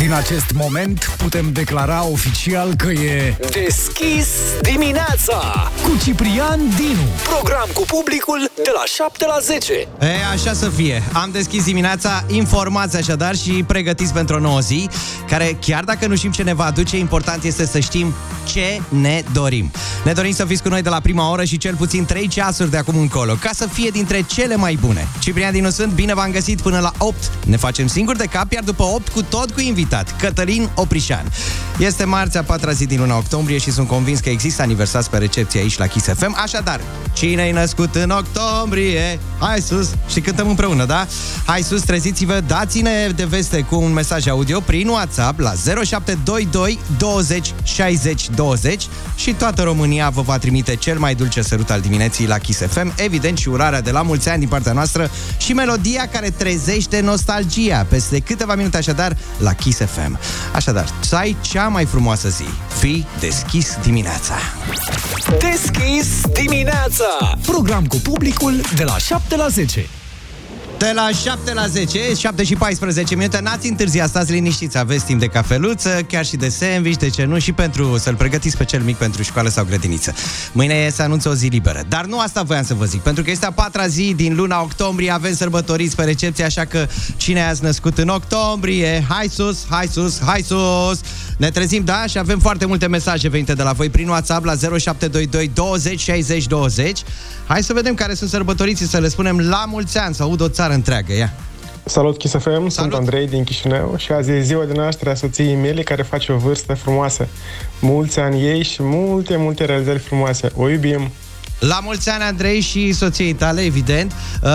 Din acest moment putem declara oficial că e Deschis dimineața cu Ciprian Dinu. Program cu publicul de la 7 la 10 E, așa să fie. Am deschis dimineața, informați așadar și pregătiți pentru o nouă zi, care chiar dacă nu știm ce ne va aduce, important este să știm ce ne dorim. Ne dorim să fiți cu noi de la prima oră și cel puțin 3 ceasuri de acum încolo, ca să fie dintre cele mai bune. Ciprian Dinu sunt, bine v-am găsit până la 8. Ne facem singuri de cap, iar după 8 cu tot cu invitat, Cătălin Oprișan. Este marțea, patra zi din luna octombrie și sunt convins că există aniversați pe recepție aici la Kiss FM. Așadar, cine e născut în octombrie? Hai sus și cântăm împreună, da? Hai sus, treziți-vă, dați-ne de veste cu un mesaj audio prin WhatsApp la 0722 20 60 20 și toată România vă va trimite cel mai dulce sărut al dimineții la Kiss FM, evident și urarea de la mulți ani din partea noastră și melodia care trezește nostalgia peste câteva minute așadar la Kiss FM. Așadar, să ai cea mai frumoasă zi. Fii deschis dimineața. Deschis dimineața Program cu publicul de la 7 la 10. De la 7 la 10, 7 și 14 minute, n-ați întârziat, stați liniștiți, aveți timp de cafeluță, chiar și de sandwich, de ce nu, și pentru să-l pregătiți pe cel mic pentru școală sau grădiniță. Mâine se anunță o zi liberă. Dar nu asta voiam să vă zic, pentru că este a patra zi din luna octombrie, avem sărbătoriți pe recepție, așa că cine ați născut în octombrie, hai sus, hai sus, hai sus! Ne trezim, da? Și avem foarte multe mesaje venite de la voi prin WhatsApp la 0722 20 60 20. Hai să vedem care sunt sărbătoriții, să le spunem la mulți ani, să aud o țară întreagă, ia. Salut, Kiss FM, sunt Andrei din Chișinău și azi e ziua de naștere a soției mele care face o vârstă frumoasă. Mulți ani ei și multe, multe realizări frumoase. O iubim! La mulți ani, Andrei, și soției tale, evident. Uh,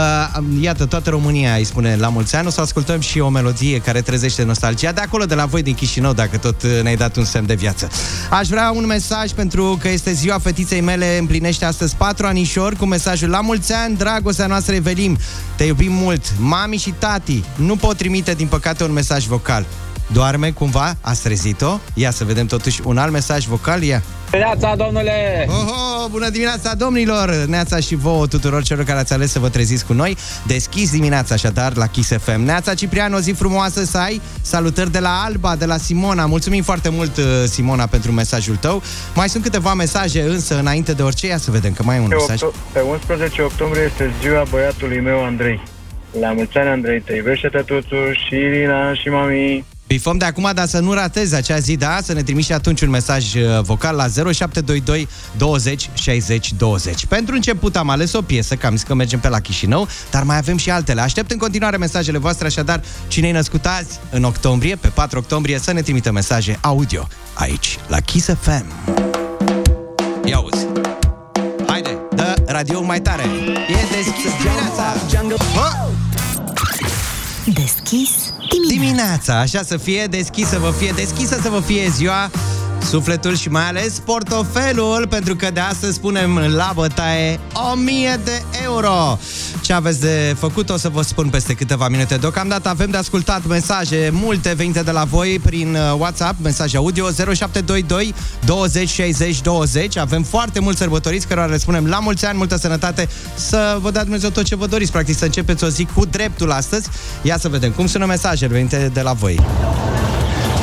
iată, toată România îi spune la mulți ani. O să ascultăm și o melodie care trezește nostalgia de acolo, de la voi din Chișinău, dacă tot uh, ne-ai dat un semn de viață. Aș vrea un mesaj pentru că este ziua fetiței mele, împlinește astăzi patru anișori cu mesajul La mulți ani, dragostea noastră Evelim, te iubim mult. Mami și tati nu pot trimite, din păcate, un mesaj vocal. Doarme cumva? Ați trezit-o? Ia să vedem totuși un alt mesaj vocal, ia. Neața, domnule! Oho, bună dimineața, domnilor! Neața și vouă tuturor celor care ați ales să vă treziți cu noi. Deschis dimineața, așadar, la Kiss FM. Neața, Ciprian, o zi frumoasă să ai. Salutări de la Alba, de la Simona. Mulțumim foarte mult, uh, Simona, pentru mesajul tău. Mai sunt câteva mesaje, însă, înainte de orice, ia să vedem că mai e un Pe, mesaj. octo- pe 11 octombrie este ziua băiatului meu, Andrei. La mulți ani, Andrei, te iubește tătuțul și Irina și mami. Bifăm de acum, dar să nu ratezi acea zi, da? Să ne trimiți și atunci un mesaj uh, vocal la 0722 20 60 20. Pentru început am ales o piesă, că am zis că mergem pe la Chișinău, dar mai avem și altele. Aștept în continuare mesajele voastre, așadar, cine-i născut azi, în octombrie, pe 4 octombrie, să ne trimită mesaje audio aici, la Kiss FM. Ia uzi. Haide, dă radio mai tare. E deschis dimineața. Bă! Deschis dimineața. dimineața, așa să fie deschisă, vă fie deschisă să vă fie ziua sufletul și mai ales portofelul, pentru că de astăzi spunem la bătaie 1000 de euro. Ce aveți de făcut o să vă spun peste câteva minute. Deocamdată avem de ascultat mesaje multe venite de la voi prin uh, WhatsApp, mesaje audio 0722 20 60 20. Avem foarte mulți sărbătoriți cărora le spunem la mulți ani, multă sănătate, să vă dea Dumnezeu tot ce vă doriți, practic să începeți o zi cu dreptul astăzi. Ia să vedem cum sună mesajele venite de la voi.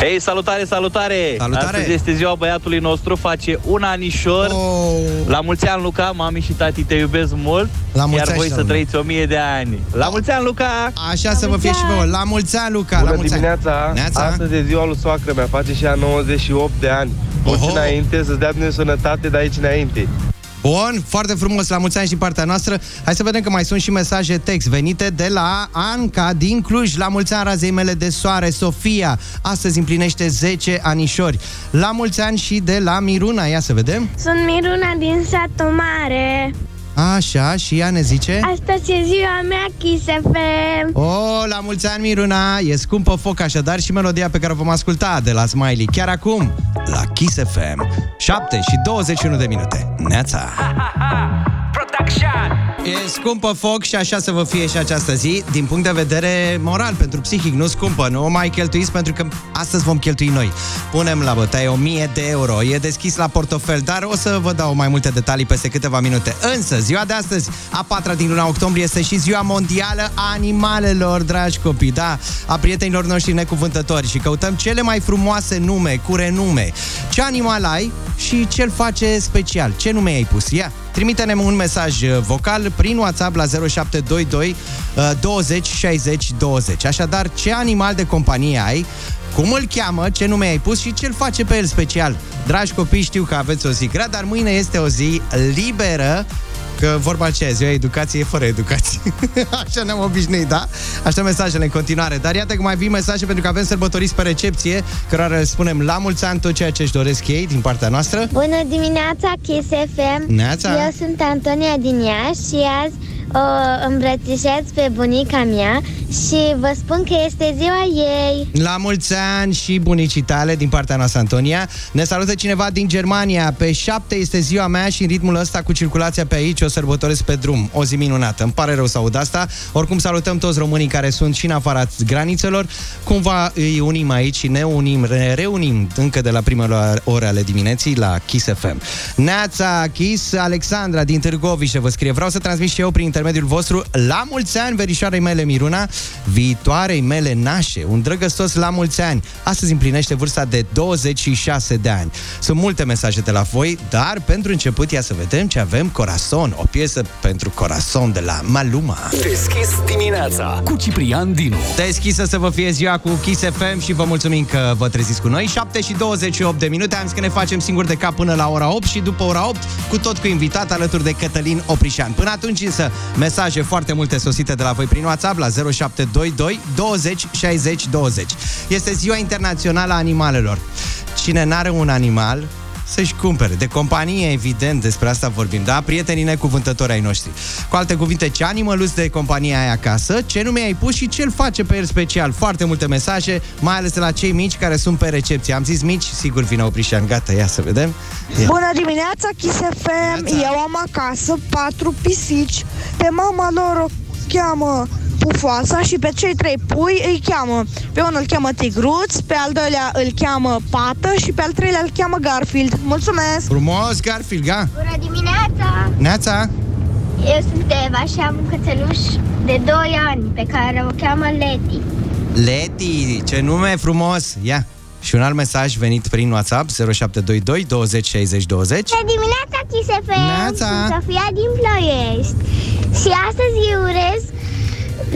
Hei, salutare, salutare! Salutare! Astăzi este ziua băiatului nostru, face un anișor. Oh. La mulți ani, Luca, mami și tati te iubesc mult, La mulți iar ani voi și să la trăiți o mie de ani. La mulți ani, Luca! Așa să vă fie și vouă. La mulți ani, Luca! la Bună mulți dimineața! Ani. Neața. Astăzi e ziua lui soacră mea, face și ea 98 de ani. Mulți Oho. înainte, să-ți dea Dumnezeu sănătate de aici înainte. Bun, foarte frumos, la mulți ani și din partea noastră. Hai să vedem că mai sunt și mesaje text venite de la Anca din Cluj. La mulți ani razei mele de soare, Sofia. Astăzi împlinește 10 anișori. La mulți ani și de la Miruna. Ia să vedem. Sunt Miruna din satul mare. Așa, și ea ne zice... Astăzi e ziua mea, Kiss FM. O, la mulți ani, Miruna! E scumpă foc așadar și melodia pe care o vom asculta de la Smiley chiar acum la Kiss FM. 7 și 21 de minute. Neața! Production E scumpă foc și așa să vă fie și această zi. Din punct de vedere moral, pentru psihic, nu scumpă. Nu o mai cheltuiți pentru că astăzi vom cheltui noi. Punem la bătaie 1000 de euro. E deschis la portofel, dar o să vă dau mai multe detalii peste câteva minute. Însă, ziua de astăzi, a patra din luna octombrie, este și ziua mondială a animalelor, dragi copii, da, a prietenilor noștri necuvântători și căutăm cele mai frumoase nume, cu renume. Ce animal ai și ce-l face special? Ce nume ai pus? Ia, trimite-ne un mesaj uh, vocal prin WhatsApp la 0722 uh, 20 60 20. Așadar, ce animal de companie ai? Cum îl cheamă, ce nume ai pus și ce îl face pe el special. Dragi copii, știu că aveți o zi grea, dar mâine este o zi liberă Că vorba aceea, ziua educație e fără educație. Așa ne-am obișnuit, da? Așa mesajele în continuare. Dar iată că mai vin mesaje pentru că avem sărbătoriți pe recepție, cărora le spunem la mulți ani tot ceea ce își doresc ei din partea noastră. Bună dimineața, Kiss FM! Neața. Eu sunt Antonia din Iași și azi o îmbrățișez pe bunica mea și vă spun că este ziua ei. La mulți ani și bunicii tale din partea noastră, Antonia. Ne salută cineva din Germania. Pe 7 este ziua mea și în ritmul ăsta cu circulația pe aici o sărbătoresc pe drum. O zi minunată. Îmi pare rău să aud asta. Oricum salutăm toți românii care sunt și în afara granițelor. Cumva îi unim aici și ne unim, ne reunim încă de la primele ore ale dimineții la Kiss FM. Neața Kiss, Alexandra din Târgoviște vă scrie. Vreau să transmit și eu prin intermediul vostru la mulți ani verișoarei mele Miruna, viitoarei mele nașe, un drăgăstos la mulți ani. Astăzi împlinește vârsta de 26 de ani. Sunt multe mesaje de la voi, dar pentru început ia să vedem ce avem Corazon, o piesă pentru Corazon de la Maluma. Deschis dimineața cu Ciprian Dinu. Deschisă să vă fie ziua cu Kiss FM și vă mulțumim că vă treziți cu noi. 7 și 28 de minute, am zis că ne facem singur de cap până la ora 8 și după ora 8 cu tot cu invitat alături de Cătălin Oprișan. Până atunci însă, mesaje foarte multe sosite de la voi prin WhatsApp la 0722 20 60 20. Este ziua internațională a animalelor. Cine n-are un animal, să-și cumpere. De companie, evident, despre asta vorbim, da? Prietenii necuvântători ai noștri. Cu alte cuvinte, ce animăluț de compania ai acasă, ce nume ai pus și ce-l face pe el special. Foarte multe mesaje, mai ales de la cei mici care sunt pe recepție. Am zis mici, sigur vine Oprișan. Gata, ia să vedem. Ia. Bună dimineața, Kiss FM! Neața. Eu am acasă patru pisici. Pe mama lor o cheamă Pufoasa și pe cei trei pui îi cheamă. Pe unul îl cheamă Tigruț, pe al doilea îl cheamă Pată și pe al treilea îl cheamă Garfield. Mulțumesc! Frumos, Garfield, ga? Bună dimineața! Neața? Eu sunt Eva și am un cățeluș de 2 ani pe care o cheamă Leti. Leti, ce nume frumos! Ia! Și un alt mesaj venit prin WhatsApp 0722 20 60 20 Bună dimineața, Kiss FM! Neața! Sunt Sofia din Ploiești și astăzi îi urez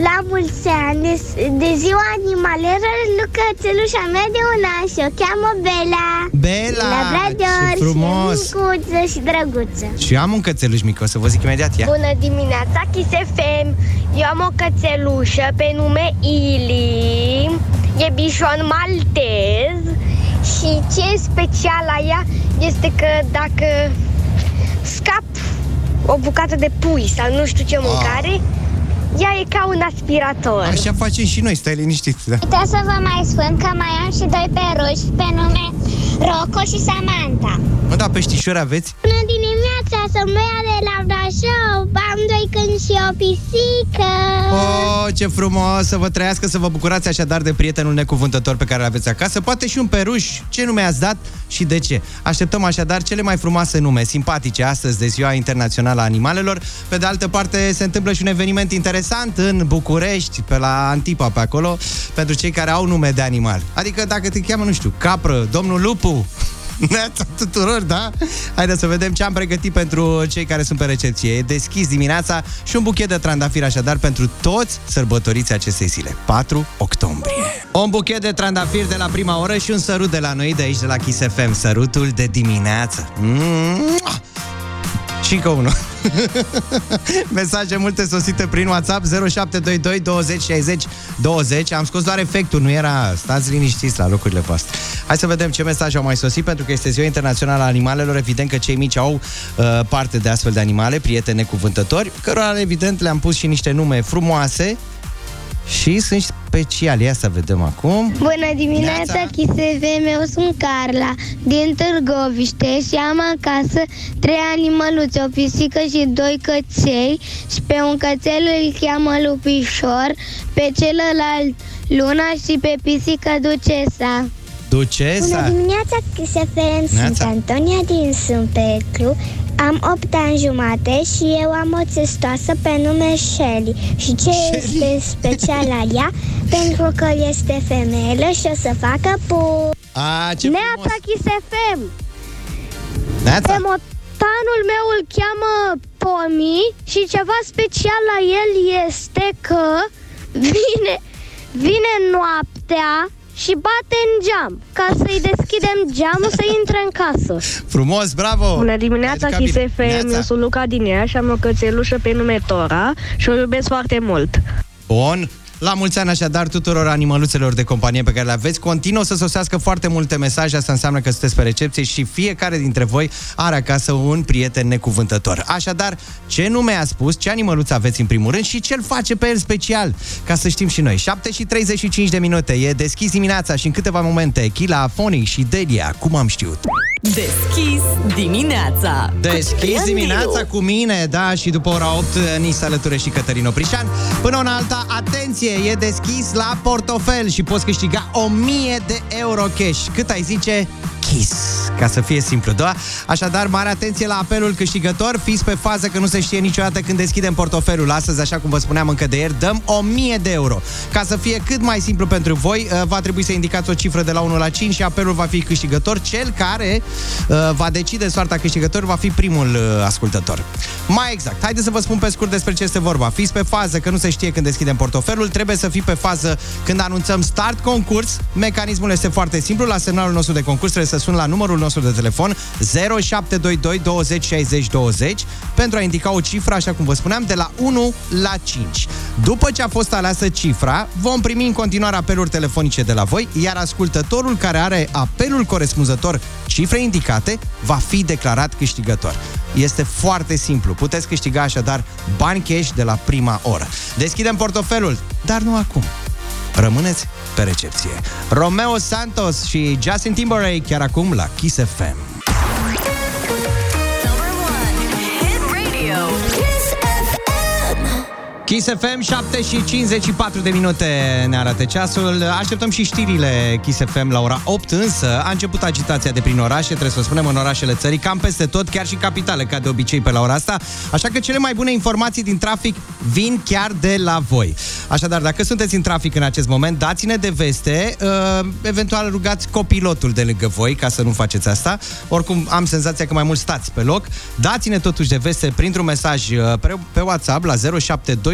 la mulți ani de, de ziua animalelor lui cățelușa mea de un an și o cheamă Bela. Bela, Labrador ce frumos! și micuță și drăguță. Și eu am un cățeluș mic, o să vă zic imediat, ia! Bună dimineața, Kiss FM! Eu am o cățelușă pe nume Ili, e bișon maltez și ce e special la ea este că dacă scap o bucată de pui sau nu știu ce mâncare, ea e ca un aspirator. Așa facem și noi, stai liniștit, da? Putea să vă mai spun că mai am și doi peruși pe nume Rocco și Samantha. Mă, da, peștișori aveți? Bună dimineața, sunt Bea de la Brașov, am doi câini și o pisică. Oh, ce frumos să vă trăiască, să vă bucurați așadar de prietenul necuvântător pe care îl aveți acasă. Poate și un peruș. Ce nume ați dat și de ce? Așteptăm așadar cele mai frumoase nume, simpatice, astăzi de Ziua Internațională a Animalelor. Pe de altă parte, se întâmplă și un eveniment interesant în București, pe la Antipa, pe acolo, pentru cei care au nume de animal. Adică dacă te cheamă, nu știu, capră, domnul Lupu, Neața tuturor, da? Haideți să vedem ce am pregătit pentru cei care sunt pe recepție. E deschis dimineața și un buchet de trandafiri așadar pentru toți sărbătoriții acestei zile. 4 octombrie. Un buchet de trandafiri de la prima oră și un sărut de la noi de aici, de la Kiss FM. Sărutul de dimineață. Mm. Și încă unul. Mesaje multe sosite prin WhatsApp 0722 20 60 20 Am scos doar efectul, nu era Stați liniștiți la locurile voastre. Hai să vedem ce mesaje au mai sosit Pentru că este ziua internațională a animalelor. Evident că cei mici au uh, parte de astfel de animale Prieteni necuvântători Cărora evident le-am pus și niște nume frumoase și sunt speciali. Ia să vedem acum. Bună dimineața, Neața. Chisevem, eu sunt Carla din Târgoviște și am acasă trei animăluțe, o pisică și doi căței și pe un cățel îl cheamă Lupișor, pe celălalt Luna și pe pisică Ducesa. Ducesa. dimineața, Chisevem, Neața. Antonia din Sâmpetru, am 8 ani jumate și eu am o testoasă pe nume Shelly. Și ce este special la ea? Pentru că este femeie și o să facă pu. A, ce Neața frumos. Kiss FM. Neața. Pe motanul meu îl cheamă Pomi și ceva special la el este că vine, vine noaptea și bate în geam ca să-i deschidem geamul să intre în casă. Frumos, bravo! Bună dimineața, Ai jucat Kiss bine. FM, eu Neața. sunt Luca din Iași și am o cățelușă pe nume Tora și o iubesc foarte mult. Bun. La mulți ani așadar tuturor animăluțelor de companie pe care le aveți. Continuă să sosească foarte multe mesaje, asta înseamnă că sunteți pe recepție și fiecare dintre voi are acasă un prieten necuvântător. Așadar, ce nume a spus, ce animăluț aveți în primul rând și ce-l face pe el special, ca să știm și noi. 7 și 35 de minute, e deschis dimineața și în câteva momente, Chila, Fonic și Delia, cum am știut. Deschis dimineața. Deschis Ciprian dimineața Dinu. cu mine, da, și după ora 8 ni se alătură și Cătălin Oprișan. Până una alta, atenție, e deschis la portofel și poți câștiga 1000 de euro cash. Cât ai zice? Kiss, ca să fie simplu, da? Așadar, mare atenție la apelul câștigător, fiți pe fază că nu se știe niciodată când deschidem portofelul. Astăzi, așa cum vă spuneam încă de ieri, dăm 1000 de euro. Ca să fie cât mai simplu pentru voi, uh, va trebui să indicați o cifră de la 1 la 5 și apelul va fi câștigător. Cel care uh, va decide soarta câștigător va fi primul uh, ascultător. Mai exact, haideți să vă spun pe scurt despre ce este vorba. Fiți pe fază că nu se știe când deschidem portofelul, trebuie să fii pe fază când anunțăm start concurs. Mecanismul este foarte simplu, la semnalul nostru de concurs trebuie să suni la numărul nostru de telefon 0722 20 60 20 pentru a indica o cifră, așa cum vă spuneam, de la 1 la 5. După ce a fost aleasă cifra, vom primi în continuare apeluri telefonice de la voi, iar ascultătorul care are apelul corespunzător cifre indicate va fi declarat câștigător. Este foarte simplu. Puteți câștiga așadar bani cash de la prima oră. Deschidem portofelul, dar nu acum. Rămâneți pe recepție. Romeo Santos și Justin Timberlake chiar acum la Kiss FM. Kiss FM, 7 și 54 de minute ne arată ceasul. Așteptăm și știrile Kiss FM la ora 8, însă a început agitația de prin orașe, trebuie să o spunem, în orașele țării, cam peste tot, chiar și capitale, ca de obicei pe la ora asta. Așa că cele mai bune informații din trafic vin chiar de la voi. Așadar, dacă sunteți în trafic în acest moment, dați-ne de veste, uh, eventual rugați copilotul de lângă voi ca să nu faceți asta. Oricum, am senzația că mai mult stați pe loc. Dați-ne totuși de veste printr-un mesaj uh, pe, pe WhatsApp la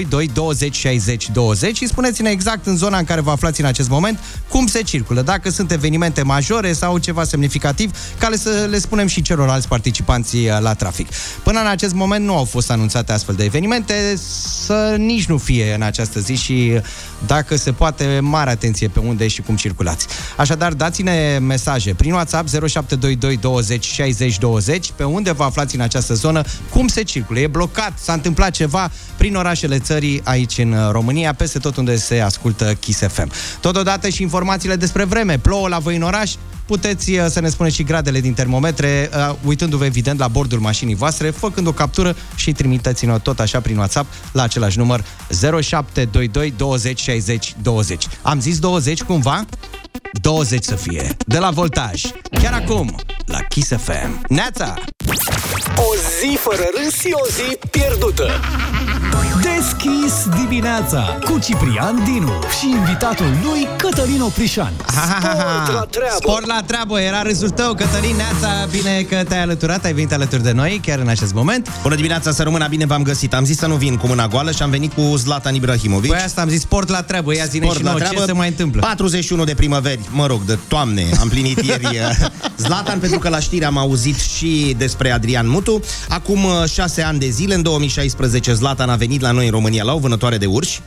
0722 20 60 20 și spuneți-ne exact în zona în care vă aflați în acest moment cum se circulă, dacă sunt evenimente majore sau ceva semnificativ, ca le să le spunem și celorlalți participanți uh, la trafic. Până în acest moment nu au fost anunțate astfel de evenimente, să nici nu fie în această zi și uh, dacă se poate, mare atenție pe unde și cum circulați. Așadar, dați-ne mesaje prin WhatsApp 0722 20 60 20 pe unde vă aflați în această zonă, cum se circulă. E blocat, s-a întâmplat ceva prin orașele țării aici în uh, România, peste tot unde se ascultă Kiss FM. Totodată și informațiile despre vreme. Plouă la voi în oraș, puteți uh, să ne spuneți și gradele din termometre, uh, uitându-vă evident la bordul mașinii voastre, făcând o captură și trimiteți-ne tot așa prin WhatsApp la același număr 0722 20 60 20. Am zis 20 cumva? 20 să fie, de la Voltaj. Chiar acum, la Kiss FM. Neața! O zi fără râs și o zi pierdută. Deschis dimineața cu Ciprian Dinu și invitatul lui Cătălin Oprișan. Sport la treabă. Sport la treabă, era râsul tău, Cătălin Neața, bine că te-ai alăturat, ai venit alături de noi, chiar în acest moment. Bună dimineața, să rămână bine, v-am găsit. Am zis să nu vin cu mâna goală și am venit cu Zlatan Ibrahimovic. Păi asta am zis, sport la treabă, ia zine Sport și la nouă, ce treabă. se mai întâmplă? 41 de primăveri, mă rog, de toamne, am plinit ieri uh, Zlatan, pentru că la știri am auzit și despre Adrian Mutu. Acum uh, șase ani de zile, în 2016, Zlatan a venit la noi în România la o vânătoare de urși.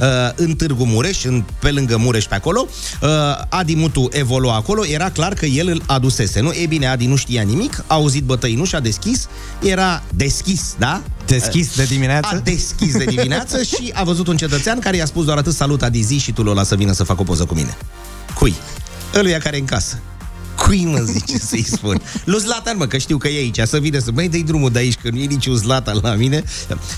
uh, în Târgu Mureș, în, pe lângă Mureș pe acolo. Uh, Adi Mutu evolua acolo, era clar că el îl adusese, nu? E bine, Adi nu știa nimic, a auzit bătăinul și a deschis, era deschis, da? Deschis de dimineață? A deschis de dimineață și a văzut un cetățean care i-a spus doar atât, salut Adi, zi și tu Lola să vină să facă o poză cu mine. Cui? Ăluia care e în casă. Cui mă zice să-i spun? Lui Zlatan, mă, că știu că e aici, să vină să... Băi, dă drumul de aici, că nu e niciun Zlatan la mine.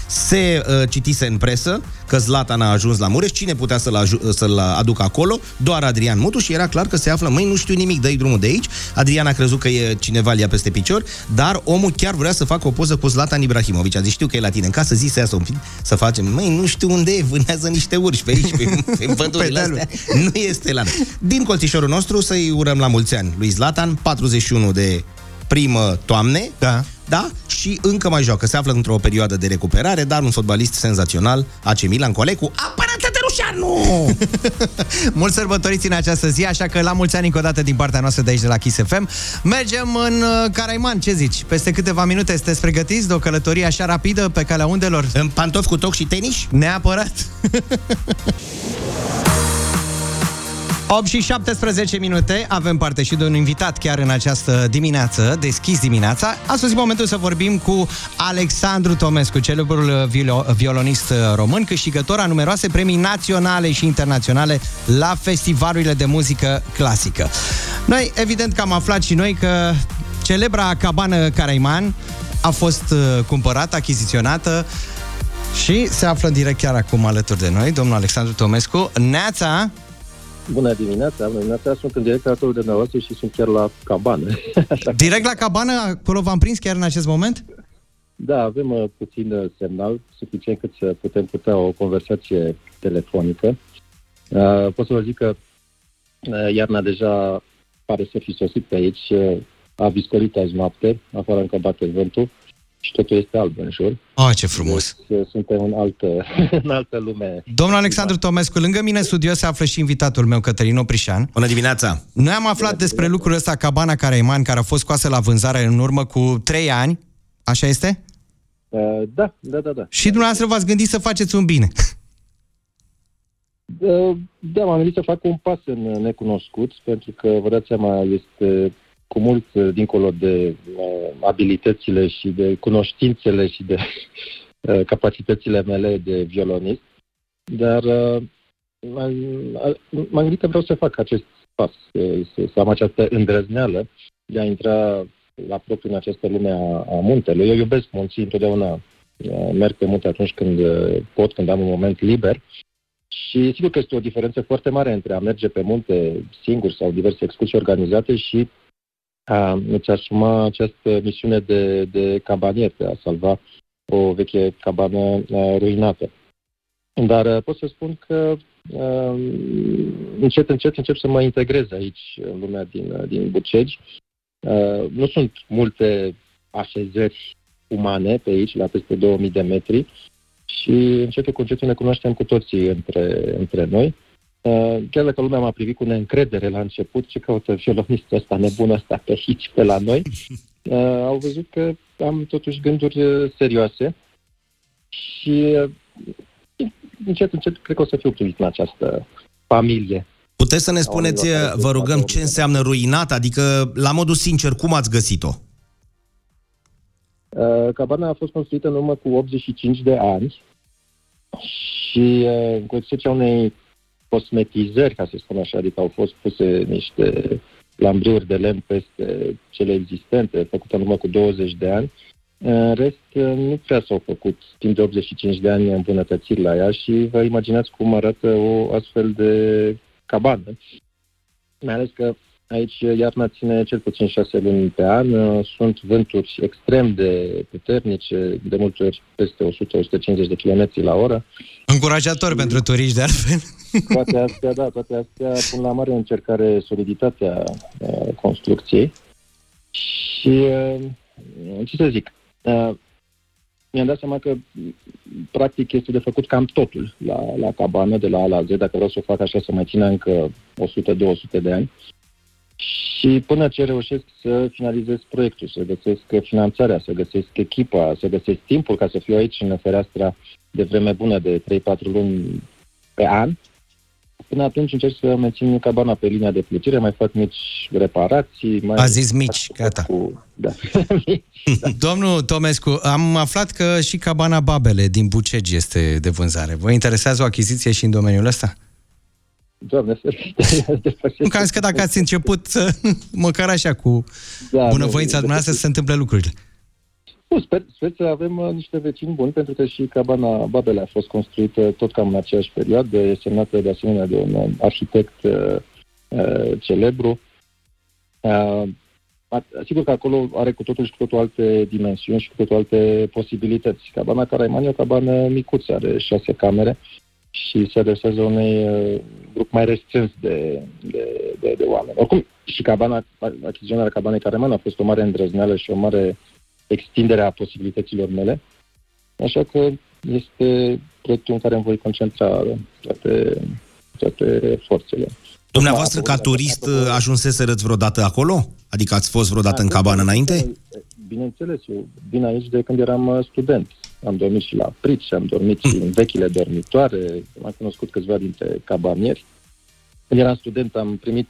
Se uh, citise în presă că Zlatan a ajuns la Mureș. Cine putea să-l, aju- să-l aducă acolo? Doar Adrian Mutu și era clar că se află, măi, nu știu nimic, dă drumul de aici. Adrian a crezut că e cineva ia peste picior, dar omul chiar vrea să facă o poză cu Zlatan Ibrahimovic. A zis, știu că e la tine în casă, zi să iasă un pic, să facem. Măi, nu știu unde e, vânează niște urși pe aici, pe, pe pădurile astea. Nu este la noi. Din colțișorul nostru să-i urăm la mulți ani lui Zlatan, 41 de primă toamne, da. da, și încă mai joacă. Se află într-o perioadă de recuperare, dar un fotbalist senzațional, AC Milan, Colecu, apără-te de Rușanu! Mulți sărbătoriți în această zi, așa că la mulți ani încă o dată din partea noastră de aici de la Kiss FM. Mergem în uh, Caraiman, ce zici? Peste câteva minute sunteți pregătiți de o călătorie așa rapidă pe calea undelor? În pantofi cu toc și tenis? Neapărat! 8 și 17 minute, avem parte și de un invitat chiar în această dimineață, deschis dimineața. A sosit momentul să vorbim cu Alexandru Tomescu, celebrul violo- violonist român, câștigător a numeroase premii naționale și internaționale la festivalurile de muzică clasică. Noi, evident că am aflat și noi că celebra cabană Caraiman a fost uh, cumpărată, achiziționată și se află în direct chiar acum alături de noi, domnul Alexandru Tomescu. Neața! Bună dimineața, bună dimineața, sunt în direct alături de dumneavoastră și sunt chiar la cabană. Direct la cabană, acolo v-am prins chiar în acest moment? Da, avem uh, puțin uh, semnal, suficient cât să putem putea o conversație telefonică. Uh, pot să vă zic că uh, iarna deja pare să fi sosit pe aici, uh, a viscolit azi noapte, afară încă bate vântul și totul este alb în jur. Oh, ce frumos! Deci, uh, suntem în altă, în altă lume. Domnul Alexandru Tomescu, lângă mine în studio se află și invitatul meu, Cătălin Oprișan. Bună dimineața! Noi am aflat despre lucrul ăsta, cabana Caraiman, care a fost scoasă la vânzare în urmă cu 3 ani. Așa este? Uh, da, da, da, da. Și dumneavoastră v-ați gândit să faceți un bine. Uh, Da, m-am gândit să fac un pas în necunoscut, pentru că, vă dați seama, este cu mult uh, dincolo de uh, abilitățile și de cunoștințele și de uh, capacitățile mele de violonist. Dar uh, m-am m-am gândit că vreau să fac acest pas, să, să, să am această îndrăzneală de a intra la propriu în această lume a, a muntelui. Eu iubesc munții întotdeauna. Uh, Merg pe munte atunci când uh, pot, când am un moment liber. Și sigur că este o diferență foarte mare între a merge pe munte singur sau diverse excursii organizate și a îți asuma această misiune de, de cabanier, de a salva o veche cabană uh, ruinată. Dar uh, pot să spun că uh, încet, încet încep să mă integrez aici, în lumea din, uh, din Bucegi. Uh, nu sunt multe așezări umane pe aici, la peste 2000 de metri, și încetul cu încetul ne cunoaștem cu toții între, între noi. Uh, chiar dacă lumea m-a privit cu neîncredere la început, ce caută violonistul ăsta nebun ăsta pe aici, pe la noi, uh, au văzut că am totuși gânduri uh, serioase și uh, încet, încet cred că o să fiu primit în această familie. Puteți să ne spuneți, vă rugăm, ce înseamnă ruinat? Adică, la modul sincer, cum ați găsit-o? Uh, cabana a fost construită în urmă cu 85 de ani și uh, cu excepția unei cosmetizări, ca să spun așa, adică au fost puse niște lambriuri de lemn peste cele existente, făcute în urmă cu 20 de ani. În rest, uh, nu prea s-au făcut timp de 85 de ani îmbunătățiri la ea și vă imaginați cum arată o astfel de cabană. Mai ales că aici iarna ține cel puțin șase luni pe an, uh, sunt vânturi extrem de puternice, de multe ori peste 100-150 de km la oră. Încurajator pentru turiști, de altfel. Toate astea, da, toate astea pun la mare încercare soliditatea uh, construcției. Și, uh, ce să zic, uh, mi-am dat seama că, practic, este de făcut cam totul la, la cabană, de la A la Z, dacă vreau să o fac așa, să mai țină încă 100-200 de ani. Și până ce reușesc să finalizez proiectul, să găsesc finanțarea, să găsesc echipa, să găsesc timpul ca să fiu aici în fereastra de vreme bună de 3-4 luni pe an. Până atunci încerc să mențin cabana pe linia de plăcire, mai fac mici reparații. Mai A zis mici, gata. Cu, da. Domnul Tomescu, am aflat că și cabana Babele din Bucegi este de vânzare. Vă interesează o achiziție și în domeniul ăsta? Doamne, Nu că am zis că dacă ați început să, măcar așa cu Da, bunăvoința nu, dumneavoastră să se întâmple lucrurile. Nu, sper, sper să avem uh, niște vecini buni, pentru că și cabana Babele a fost construită tot cam în aceeași perioadă, e semnată de asemenea de un uh, arhitect uh, uh, celebru. Uh, a- sigur că acolo are cu totul și cu totul alte dimensiuni și cu totul alte posibilități. Cabana Caraiman e o cabană micuță, are șase camere și se adresează unui uh, grup mai restrâns de, de, de, de oameni. Oricum, și cabana, achiziționarea cabanei Caraiman a fost o mare îndrăzneală și o mare extindere a posibilităților mele. Așa că este proiectul în care îmi voi concentra toate, toate forțele. Dumneavoastră, ca turist, ajunseserăți vreodată acolo? Adică ați fost vreodată în cabană înainte? Bineînțeles, eu vin aici de când eram uh, student. Am dormit și la Prici, am dormit și în vechile dormitoare, am cunoscut câțiva dintre cabanieri. Când eram student am primit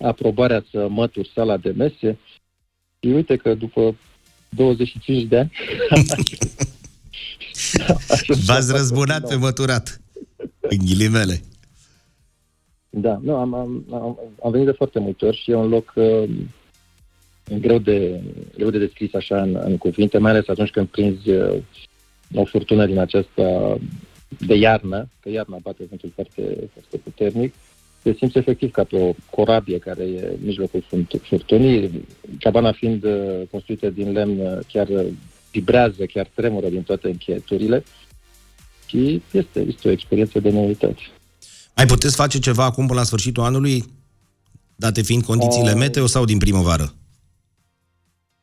aprobarea să mătur sala de mese și uite că după 25 de ani V-ați răzbunat pe măturat. În ghilimele. Da, nu, am, am, am, am venit de foarte multe ori și e un loc uh, greu, de, greu de descris așa în, în cuvinte, mai ales atunci când prinzi uh, o furtună din aceasta de iarnă, că iarna bate vântul foarte, foarte puternic, te simți efectiv ca pe o corabie care e în mijlocul furt- furtunii. Cabana fiind uh, construită din lemn, uh, chiar uh, vibrează, chiar tremură din toate încheieturile și este, este o experiență de neuitat. Mai puteți face ceva acum până la sfârșitul anului? Date fiind condițiile Uh, meteo sau din primăvară?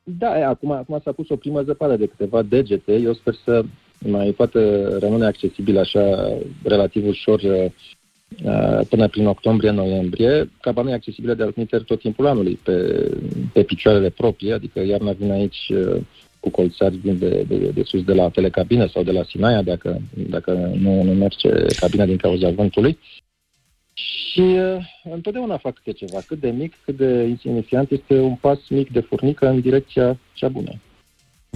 Da, e, acum, acum s-a pus o primă zăpadă de câteva degete. Eu sper să mai poată rămâne accesibil așa relativ ușor uh, uh, până prin octombrie-noiembrie. Cabana e accesibilă de altminteri tot timpul anului pe, pe picioarele proprii, adică iarna vine aici uh, cu colțari vin de, de, de sus de la telecabină sau de la Sinaia, dacă, dacă nu, nu merge cabina din cauza vântului. Și uh, întotdeauna fac câte ceva, cât de mic, cât de insignifiant, este un pas mic de furnică în direcția cea bună.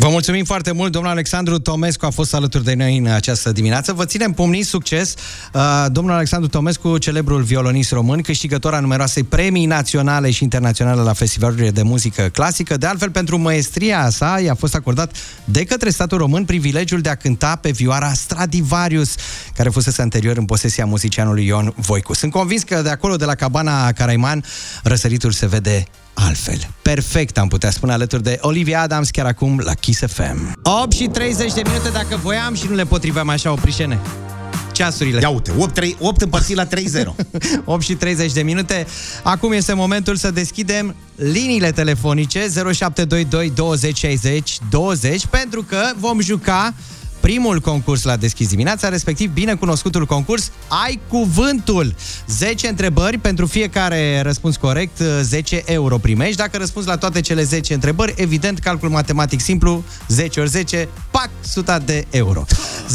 Vă mulțumim foarte mult, domnul Alexandru Tomescu a fost alături de noi în această dimineață. Vă ținem pumnii, succes! Uh, Domnul Alexandru Tomescu, celebrul violonist român, câștigător a numeroase premii naționale și internaționale la festivalurile de muzică clasică. De altfel, pentru maestria sa, i-a fost acordat de către statul român privilegiul de a cânta pe vioara Stradivarius, care fusese anterior în posesia muzicianului Ion Voicu. Sunt convins că de acolo, de la cabana Caraiman, răsăritul se vede altfel. Perfect, am putea spune, alături de Olivia Adams, chiar acum la Kiss FM. 8 și 30 de minute, dacă voiam și nu le potriveam așa, oprișene. Ceasurile. Ia uite, 8, 3, 8 împărțit la 3-0. 8 și 30 de minute. Acum este momentul să deschidem liniile telefonice 0722 20 60 20 pentru că vom juca primul concurs la deschis dimineața, respectiv binecunoscutul concurs Ai Cuvântul. 10 întrebări pentru fiecare răspuns corect, 10 euro primești. Dacă răspunzi la toate cele 10 întrebări, evident, calcul matematic simplu, 10 ori 10, pac, 100 de euro.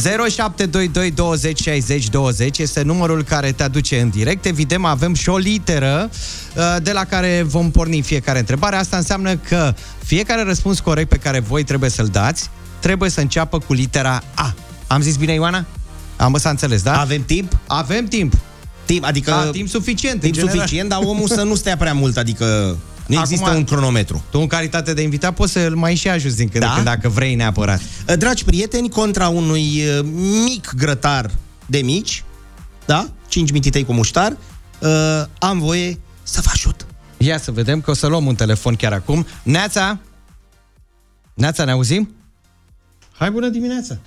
0722 20 60 20 este numărul care te aduce în direct. Evident, avem și o literă uh, de la care vom porni fiecare întrebare. Asta înseamnă că fiecare răspuns corect pe care voi trebuie să-l dați trebuie să înceapă cu litera A. Am zis bine, Ioana? Am s-a înțeles, da? Avem timp? Avem timp. Timp, adică... Da, timp suficient, Timp în general. suficient, dar omul să nu stea prea mult, adică nu există un cronometru. Tu, în calitate de invitat, poți să-l mai și ajuți din când Da? în când, dacă vrei neapărat. Dragi prieteni, contra unui uh, mic grătar de mici, da? 5 mititei cu muștar, uh, am voie să vă ajut. Ia să vedem că o să luăm un telefon chiar acum. Neața? Neața, ne auzim? Hai, bună dimineața!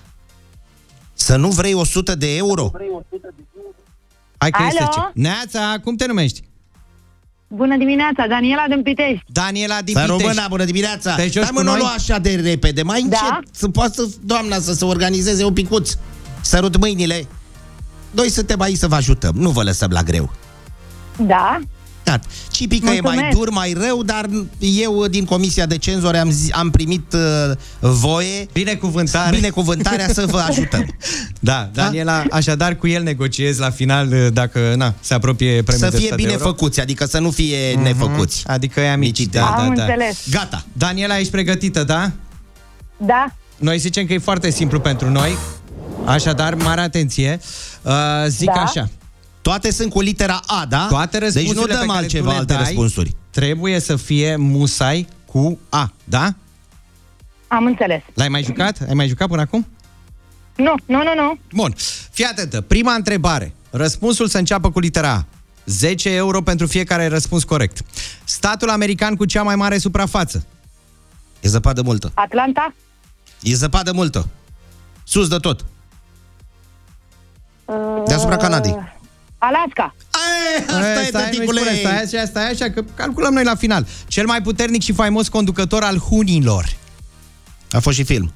Să nu vrei 100 de euro? Hai că este Alo? ce. Neața, cum te numești? Bună dimineața, Daniela din Pitești. Daniela din Să Pitești. româna, bună dimineața! Te joci Dar cu mă, nu noi? lua așa de repede, mai Da? încet, să poată doamna să se organizeze un picuț. Sărut mâinile. Noi suntem aici să vă ajutăm, nu vă lăsăm la greu. Da? Iată, Cipică e mai Mulțumesc. dur, mai rău, dar eu din Comisia de Cenzori am, zi, am primit uh, voie, Binecuvântare. binecuvântarea să vă ajutăm. Da, Daniela, așadar cu el negociez la final uh, dacă na, se apropie premiul Să de fie 100 de bine euro. făcuți, adică să nu fie Mhm. nefăcuți. Adică e amici. Nici Da, idee. da, Am da. înțeles. Gata. Daniela, ești pregătită, da? Da, Noi zicem că e foarte simplu pentru noi. Așadar, mare atenție. Uh, zic Da. așa. Toate sunt cu litera A, da? Toate deci răspunsurile nu pe dăm care altceva, tu le alte dai, răspunsuri. Trebuie să fie musai cu A, da? am înțeles. L-ai mai jucat? Ai mai jucat până acum? Nu, nu, nu, nu. Bun. Fii atentă. Prima întrebare. Răspunsul să înceapă cu litera A. 10 euro pentru fiecare răspuns corect. Statul american cu cea mai mare suprafață. E zăpadă multă. Atlanta? E zăpadă multă. Sus de tot. Uh, Deasupra Canadei. Alaska. Asta E, e, stai, nu-i tăticule. spune, stai așa, stai așa, că calculăm noi la final. Cel mai puternic și faimos conducător al hunilor. A fost și film.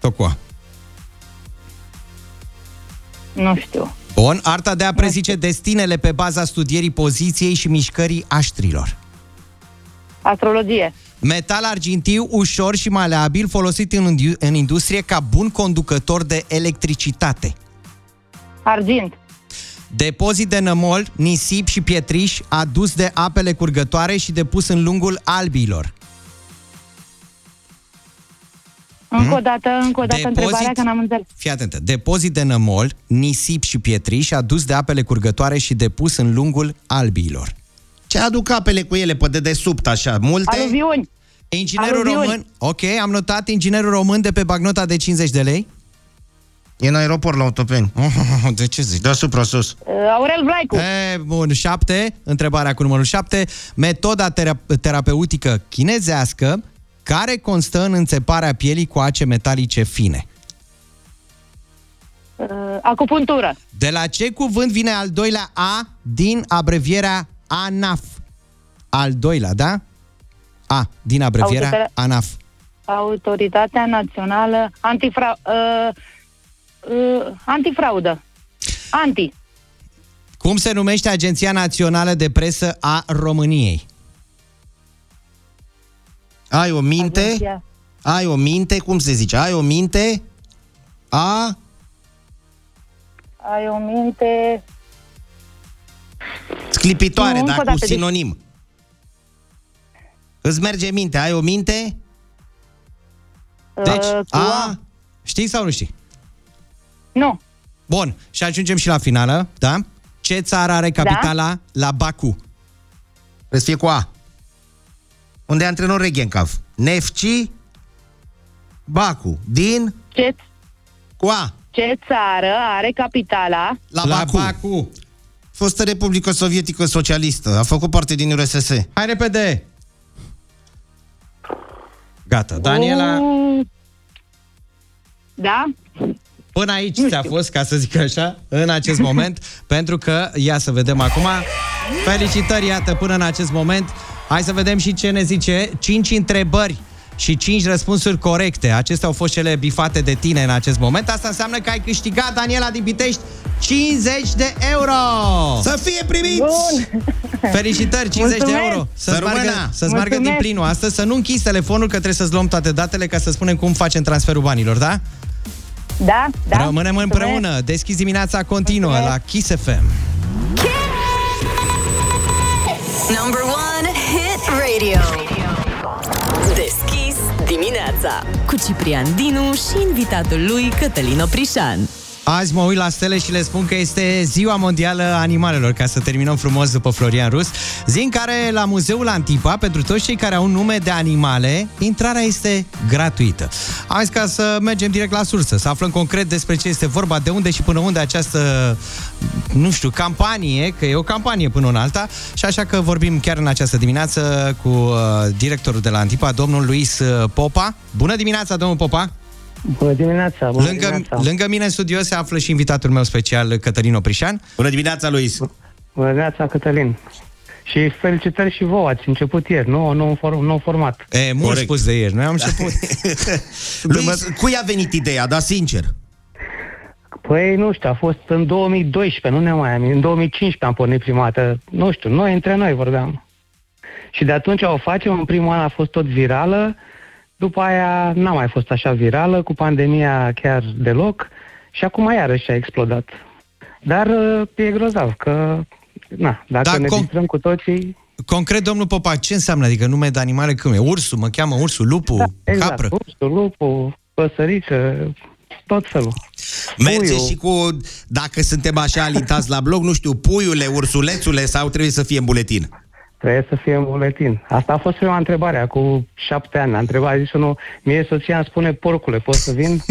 Tot cu A. Nu știu. Bun, arta de a prezice destinele pe baza studierii poziției și mișcării aștrilor. Astrologie. Metal argintiu ușor și maleabil folosit în, indu- în industrie ca bun conducător de electricitate. Argint. Depozit de nămol, nisip și pietriș adus de apele curgătoare și depus în lungul albilor. Încă o dată, încă o dată Depozit. întrebarea că n-am înțeles. Fii atentă. Depozit de nămol, nisip și pietriș adus de apele curgătoare și depus în lungul albilor. Ce aduc apele cu ele pe dedesubt, așa? Multe? Aluviuni. Inginerul Aluviuni. român, ok, am notat inginerul român de pe bagnota de 50 de lei. E în aeroport la Otopeni. De ce zici? Deasupra sus. Uh, Aurel Vlaicu. E, bun, șapte, întrebarea cu numărul șapte. Metoda tera- terapeutică chinezească care constă în înțeparea pielii cu ace metalice fine. Uh, acupuntură. De la ce cuvânt vine al doilea A din abrevierea ANAF? Al doilea, da? A, din abrevierea Autoritatea- ANAF. Autoritatea Națională Antifra... Uh, uh, antifraudă. Anti. Cum se numește Agenția Națională de Presă a României? Ai o minte? Agenția. Ai o minte? Cum se zice? Ai o minte? A? Ai o minte... Sclipitoare, Nu, încă dar o cu dată, deci- sinonim. Îți merge minte? Ai o minte? Deci, uh, cu A, știi sau nu știi? Nu. Bun, și ajungem și la finală, da? Ce țară are capitala la Baku? Trebuie să fie cu A. Unde e antrenor Regenkov? Nefci Baku. Din? Ce, Cu A. ce țară are capitala? La, La Baku. Baku. Fostă Republică Sovietică Socialistă. A făcut parte din URSS. Hai repede! Gata, Daniela, Uh, Da? Până aici ți-a fost, ca să zic așa, în acest moment, pentru că, ia să vedem acum, felicitări, iată, până în acest moment. Hai să vedem și ce ne zice. 5 întrebări și 5 răspunsuri corecte. Acestea au fost cele bifate de tine în acest moment. Asta înseamnă că ai câștigat, Daniela din Pitești, 50 de euro! Să fie primiți! Bun. Felicitări, 50 de Mulțumesc! euro. Să-ți Să rămână! meargă, să-ți meargă din Mulțumesc! plinul astăzi, să nu închizi telefonul, că trebuie să-ți luăm toate datele ca să spunem cum facem transferul banilor, da? Da? Da? Rămânem Mulțumesc. împreună. Deschizi dimineața continuă Mulțumesc. la Kiss FM. Number one hit radio. Deschis dimineața cu Ciprian Dinu și invitatul lui Cătălin Oprișan. Azi mă uit la stele și le spun că este ziua mondială a animalelor, ca să terminăm frumos după Florian Rus. Zi în care la Muzeul Antipa, pentru toți cei care au nume de animale, intrarea este gratuită. Am zis ca să mergem direct la sursă, să aflăm concret despre ce este vorba, de unde și până unde această, nu știu, campanie, că e o campanie până în alta, și așa că vorbim chiar în această dimineață cu uh, directorul de la Antipa, domnul Luis uh, Popa. Bună dimineața, domnul Popa! Bună dimineața, bună Lângă, dimineața. lângă mine în studio se află și invitatul meu special, Cătălin Oprișan. Bună dimineața, Luis! Bună dimineața, Cătălin. Și felicitări și vouă, ați început ieri, nou, nou, form, nou format. E, mult Corect. spus de ieri, noi am început. Luis, cui a venit ideea, da sincer? Păi, nu știu, a fost în 2012, nu ne mai am. În 2015 am pornit prima dată. Nu știu, noi între noi vorbeam. Și de atunci o facem, în primul an a fost tot virală, după aia n-a mai fost așa virală, cu pandemia chiar deloc, și acum iarăși a explodat. Dar uh, e grozav că, na, dacă Da, ne com- distrăm cu toții, Concret, domnul Popa, ce înseamnă? Adică nume de animale cum e? Ursul, mă cheamă ursul, lupul, da, exact, capră. ursul, lupul, păsăriță, tot felul. Merge Puiul. și cu, dacă suntem așa alintați la blog, nu știu, puiule, ursulețule sau trebuie să fie în buletin? Trebuie să fie în buletin. Asta a fost prima întrebare, acum șapte ani. A întrebat, a zis unul, mie soția îmi spune, porcule, pot să vin?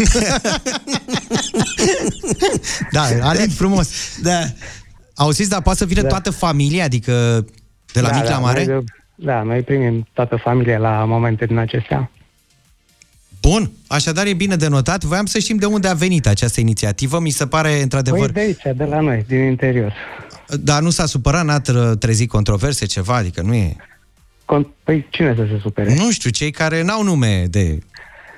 Da, alin frumos. Da. Auziți, dar poate să vină Da. toată familia, adică de la da, mic da, la mare? Noi, da, noi primim toată familia la momente din acestea. Bun, așadar e bine de notat. Voiam să știm de unde a venit această inițiativă. Mi se pare, într-adevăr... Păi de aici, de la noi, din interior. Dar nu s-a supărat, n-a tră- trezit controverse, ceva, adică nu e... Con- păi cine să se supere? Nu știu, cei care n-au nume de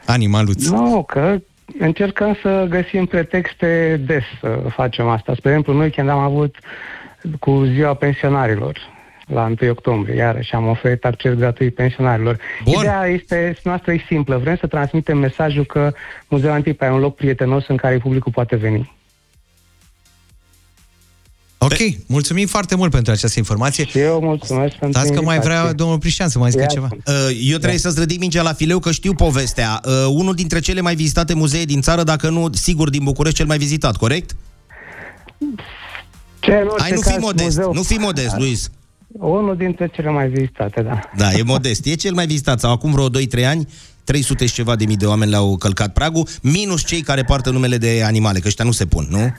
animaluți. Nu, că încercăm să găsim pretexte des să facem asta. Spre exemplu, noi când am avut cu ziua pensionarilor, la 1 octombrie, iarăși am oferit acces gratuit pensionarilor. Bun. Ideea este, noastră e simplă. Vrem să transmitem mesajul că Muzeul Antipa e un loc prietenos în care publicul poate veni. Ok, mulțumim foarte mult pentru această informație. Și eu mulțumesc pentru Dați că mai invitație. vrea domnul Prișan să mai zică Ia ceva. Uh, Eu trebuie să-ți ridic mingea la fileu că știu povestea. Uh, Unul dintre cele mai vizitate muzee din țară, dacă nu, sigur, din București, cel mai vizitat, corect? Ce, în orice Hai, nu fi caz, modest, muzeu- nu fi modest, Luis. Unul dintre cele mai vizitate, da. Da, e modest. E cel mai vizitat. Sau acum vreo 2-3 ani, 300 și ceva de mii de oameni le-au călcat pragul, minus cei care poartă numele de animale, că ăștia nu se pun, nu?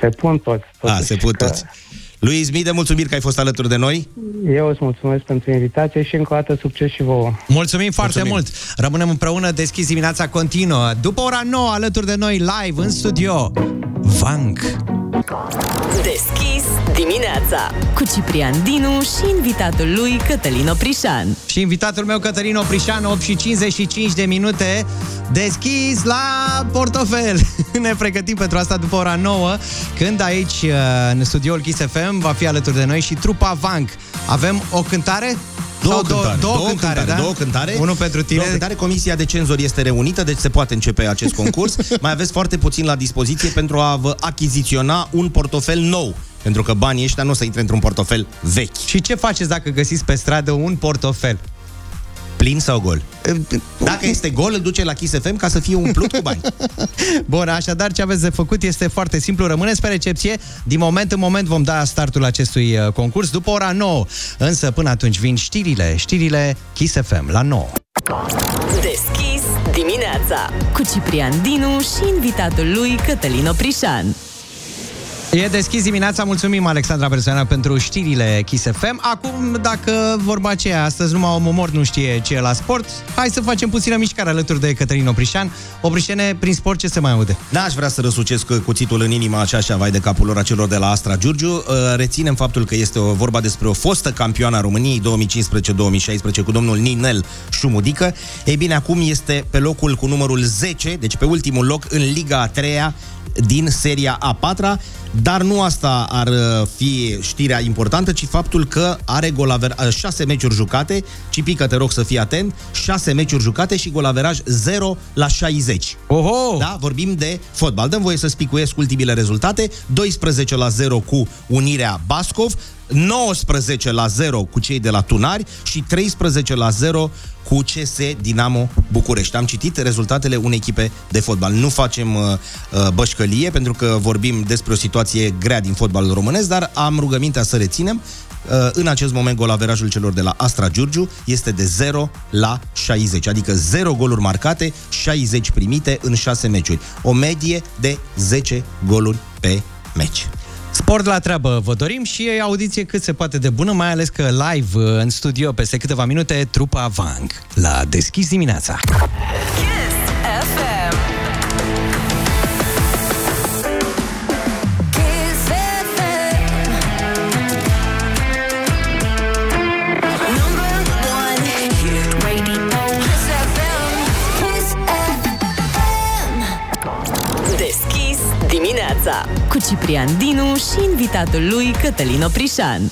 Se pun toți. A, totuși, se pun că toți. Luis, mii de mulțumiri că ai fost alături de noi. Eu îți mulțumesc pentru invitație și încă o dată succes și vouă. Mulțumim foarte Mulțumim. mult! Rămânem împreună, deschis dimineața continuă. După ora 9, alături de noi, live, în studio, Vank. Deschis dimineața cu Ciprian Dinu și invitatul lui Cătălin Oprișan. Și invitatul meu, Cătălin Oprișan, 8 și 55 de minute, deschis la portofel. ne pregătim pentru asta după ora 9, când aici, uh, în studioul Kiss FM, va fi alături de noi și trupa Vank. Avem o cântare? Două Sau cântare, două, două cântare, da? două cântare. Unul pentru tine. Două cântare. Comisia de cenzori este reunită, deci se poate începe acest concurs. Mai aveți foarte puțin la dispoziție pentru a vă achiziționa un portofel nou. Pentru că banii ăștia nu o să intre într-un portofel vechi. Și ce faceți dacă găsiți pe stradă un portofel? Plin sau gol? Dacă este gol, îl duce la Kiss FM ca să fie umplut cu bani. Bun, așadar ce aveți de făcut este foarte simplu. Rămâneți pe recepție. Din moment în moment vom da startul acestui uh, concurs după ora 9. Însă până atunci vin știrile, știrile Kiss FM la 9. Deschis dimineața cu Ciprian Dinu și invitatul lui Cătălin Oprișan. E deschis dimineața, mulțumim Alexandra Persoana pentru știrile Kiss FM. Acum, dacă vorba aceea, astăzi numai omul mort nu știe ce e la sport, hai să facem puțină mișcare alături de Cătălin Oprișan. Oprișene, prin sport ce se mai aude? N-aș vrea să răsucesc cuțitul în inima așa și vai de capul lor a celor de la Astra Giurgiu. Uh, Reținem faptul că este o vorba despre o fostă campioană a României 2015-2016 cu domnul Ninel Șumudică. Ei bine, acum este pe locul cu numărul 10, deci pe ultimul loc în Liga a 3 din seria a patra, dar nu asta ar uh, fi știrea importantă, ci faptul că are golaver, uh, șase meciuri jucate, Cipică, te rog să fii atent, șase meciuri jucate și golaveraj 0 la 60. Oho! Da, vorbim de fotbal. Dăm voie să spicuiesc ultimile rezultate. 12 la 0 cu Unirea Bascov, 19 la 0 cu cei de la Tunari și 13 la 0 cu CS Dinamo București. Am citit rezultatele unei echipe de fotbal. Nu facem uh, uh, bășcălie pentru că vorbim despre o situație grea din fotbalul românesc, dar am rugămintea să reținem Uh, în acest moment golaverajul celor de la Astra Giurgiu este de 0 la 60, adică 0 goluri marcate, 60 primite în 6 meciuri. O medie de 10 goluri pe meci. Sport la treabă vă dorim și audiție cât se poate de bună, mai ales că live uh, în studio peste câteva minute trupa Vang la Deschis dimineața. FM. Ciprian Dinu și invitatul lui Cătălin Oprișan.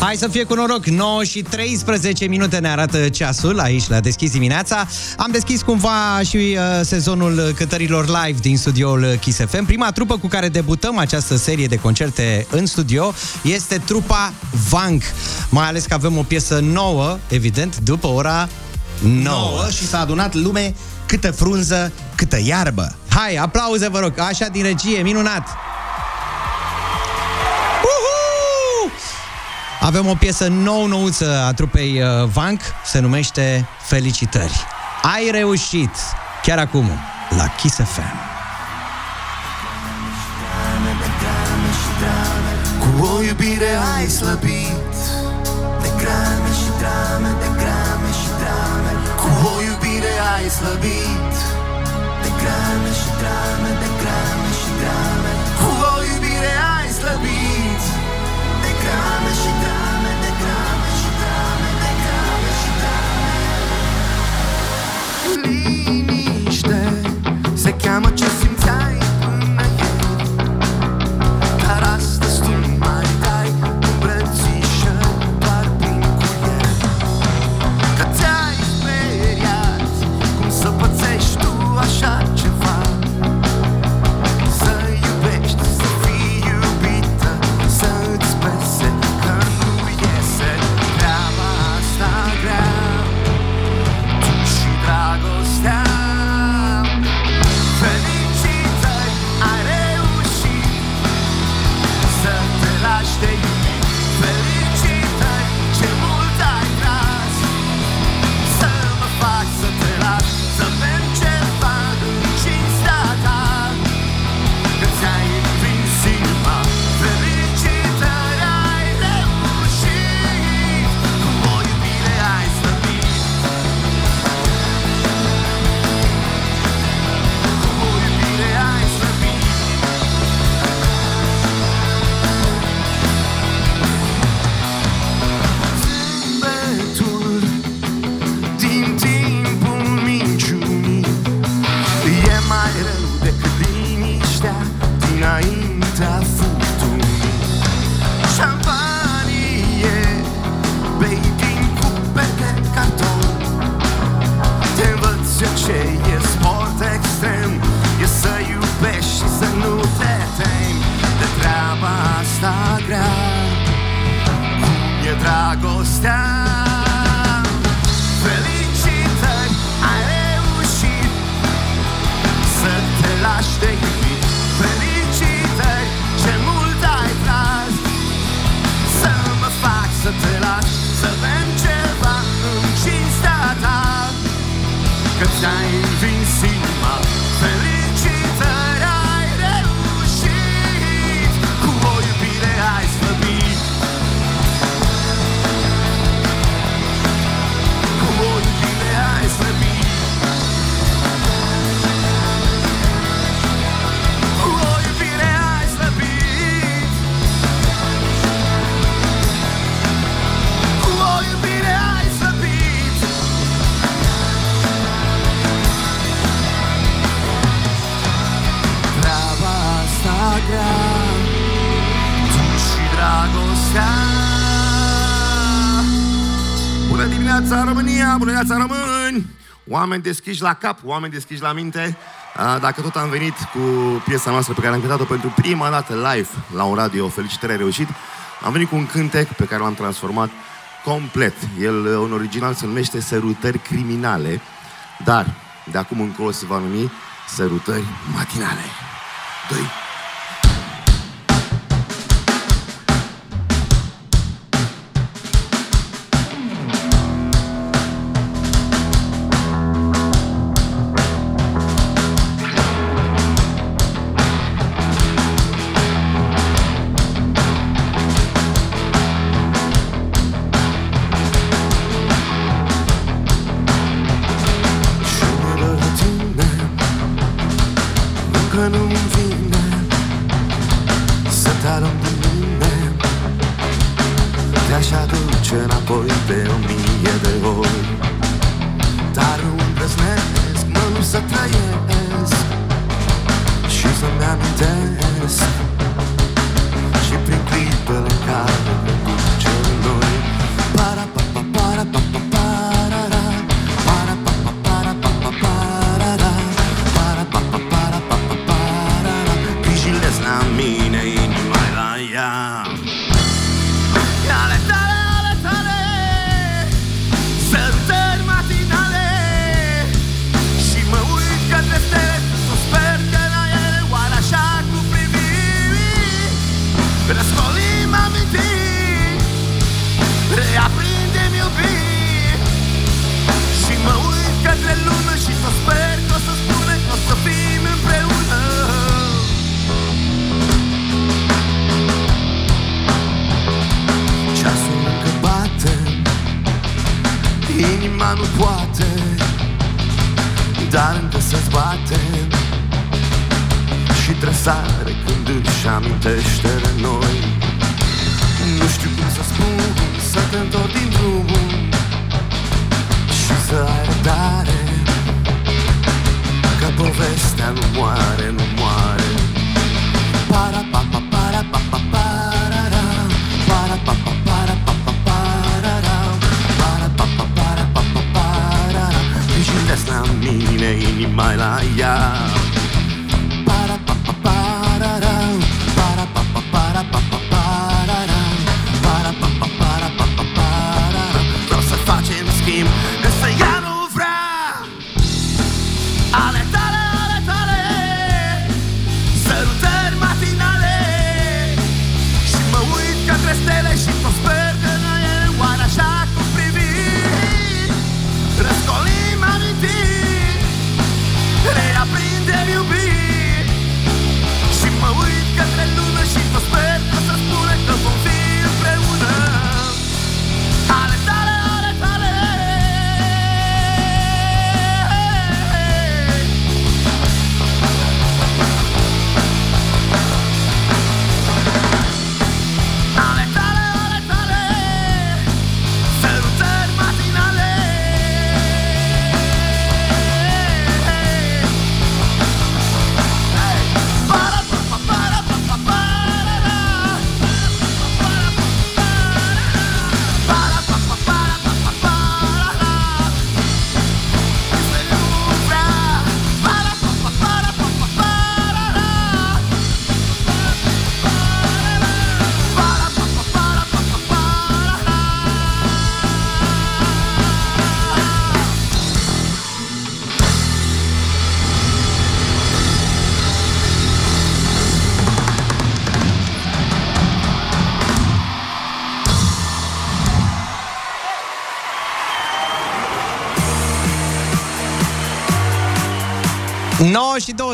Hai să fie cu noroc, 9 și 13 minute ne arată ceasul aici la Deschis dimineața. Am deschis cumva și uh, sezonul cântărilor live din studioul Kiss FM. Prima trupă cu care debutăm această serie de concerte în studio este trupa Vank. Mai ales că avem o piesă nouă, evident, după ora 9. 9 și s-a adunat lume câtă frunză, câtă iarbă. Hai, aplauze vă rog, așa din regie, minunat! Uhu! Avem o piesă nou-nouță a trupei uh, Vank, se numește Felicitări. Ai reușit, chiar acum, la Kiss FM. Cu o iubire ai slăbit De grame și drame, de grame și drame Cu o iubire ai slăbit please. Să bem ceva în cinstea ta. Că ți-ai învins dimineața România, bună dimineața români! Oameni deschiși la cap, oameni deschiși la minte. Ah, Dacă tot am venit cu piesa noastră pe care am cântat-o pentru prima dată live la un radio, felicitări ai reușit. Am venit cu un cântec pe care l-am transformat complet. El, în original, se numește Sărutări Criminale Dar, de acum încolo se va numi Sărutări Matinale. 2 Dar nu îndrăznesc, mă, nu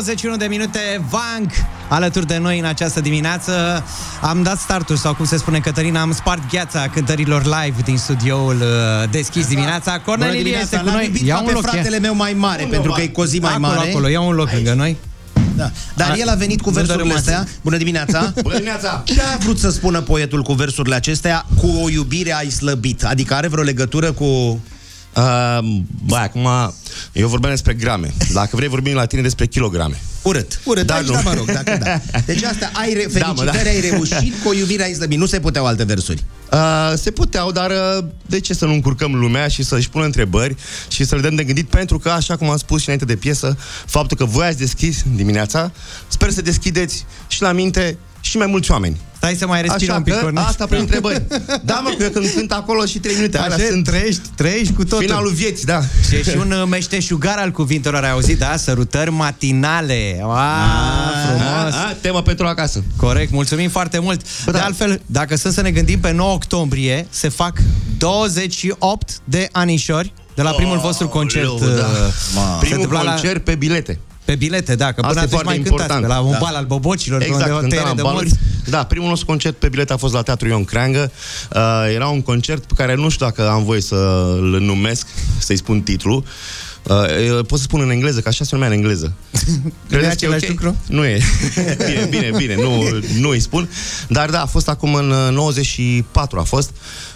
21 de minute, Vank alături de noi în această dimineață. Am dat startul, sau cum se spune Cătălina, am spart gheața cântărilor live din studioul uh, deschis dimineața. Cornel Ilie este cu L-am noi. iubit ca pe fratele meu mai mare, pentru că e cu o zi mai acolo, mare. Acolo, ia un loc lângă noi. Da. Dar A- el a venit cu nu versurile dărâmați. astea. Bună dimineața! Bună dimineața! Ce a vrut să spună poetul cu versurile acestea? Cu o iubire ai slăbit. Adică are vreo legătură cu... Uh, bă, acum, eu vorbeam despre grame. Dacă vrei, vorbim la tine despre kilograme. Urât. Urât, Da, da, aici, nu. da, mă rog, dacă da. Deci asta, ai re- Da, mă, felicitări, da. ai reușit, cu o iubire ai slăbit. Nu se puteau alte versuri. Uh, se puteau, dar uh, de ce să nu încurcăm lumea și să-și pună întrebări și să le dăm de gândit? Pentru că, așa cum am spus și înainte de piesă, faptul că voi ați deschis dimineața, sper să deschideți și la minte și mai mulți oameni. Stai să mai respiri Așa un pic, că Cornel. asta prin întrebări. Da, mă, că când cânt acolo și 3 minute, alea Așa, sunt trăiești, trăiești cu totul. finalul vieții, da. Și e și un uh, meșteșugar al cuvintelor, ai auzit, da? Sărutări matinale. Wow, frumos. A, a, tema pentru acasă. Corect, mulțumim foarte mult. Bă, de da. altfel, dacă să să ne gândim, pe 9 octombrie se fac 28 de anișori de la primul vostru concert. Aoleu, da. uh, se Primul întâmpla la- concert pe bilete. Pe bilete, da, că până Asta e atunci foarte mai important. cântați pe la un Da. bal al bobocilor, Exact, pe unde o cântam tăiere la de bal. mulți. Da, primul nostru concert pe bilet a fost la Teatru Ion Creangă. Uh, era un concert pe care nu știu dacă am voie să-l numesc, să-i spun titlul. Uh, pot să spun în engleză, că așa se numea în engleză. Credeți că e același ok? lucru? Nu e. bine, bine, bine, nu, nu îi spun. Dar da, a fost acum în uh, 94 a fost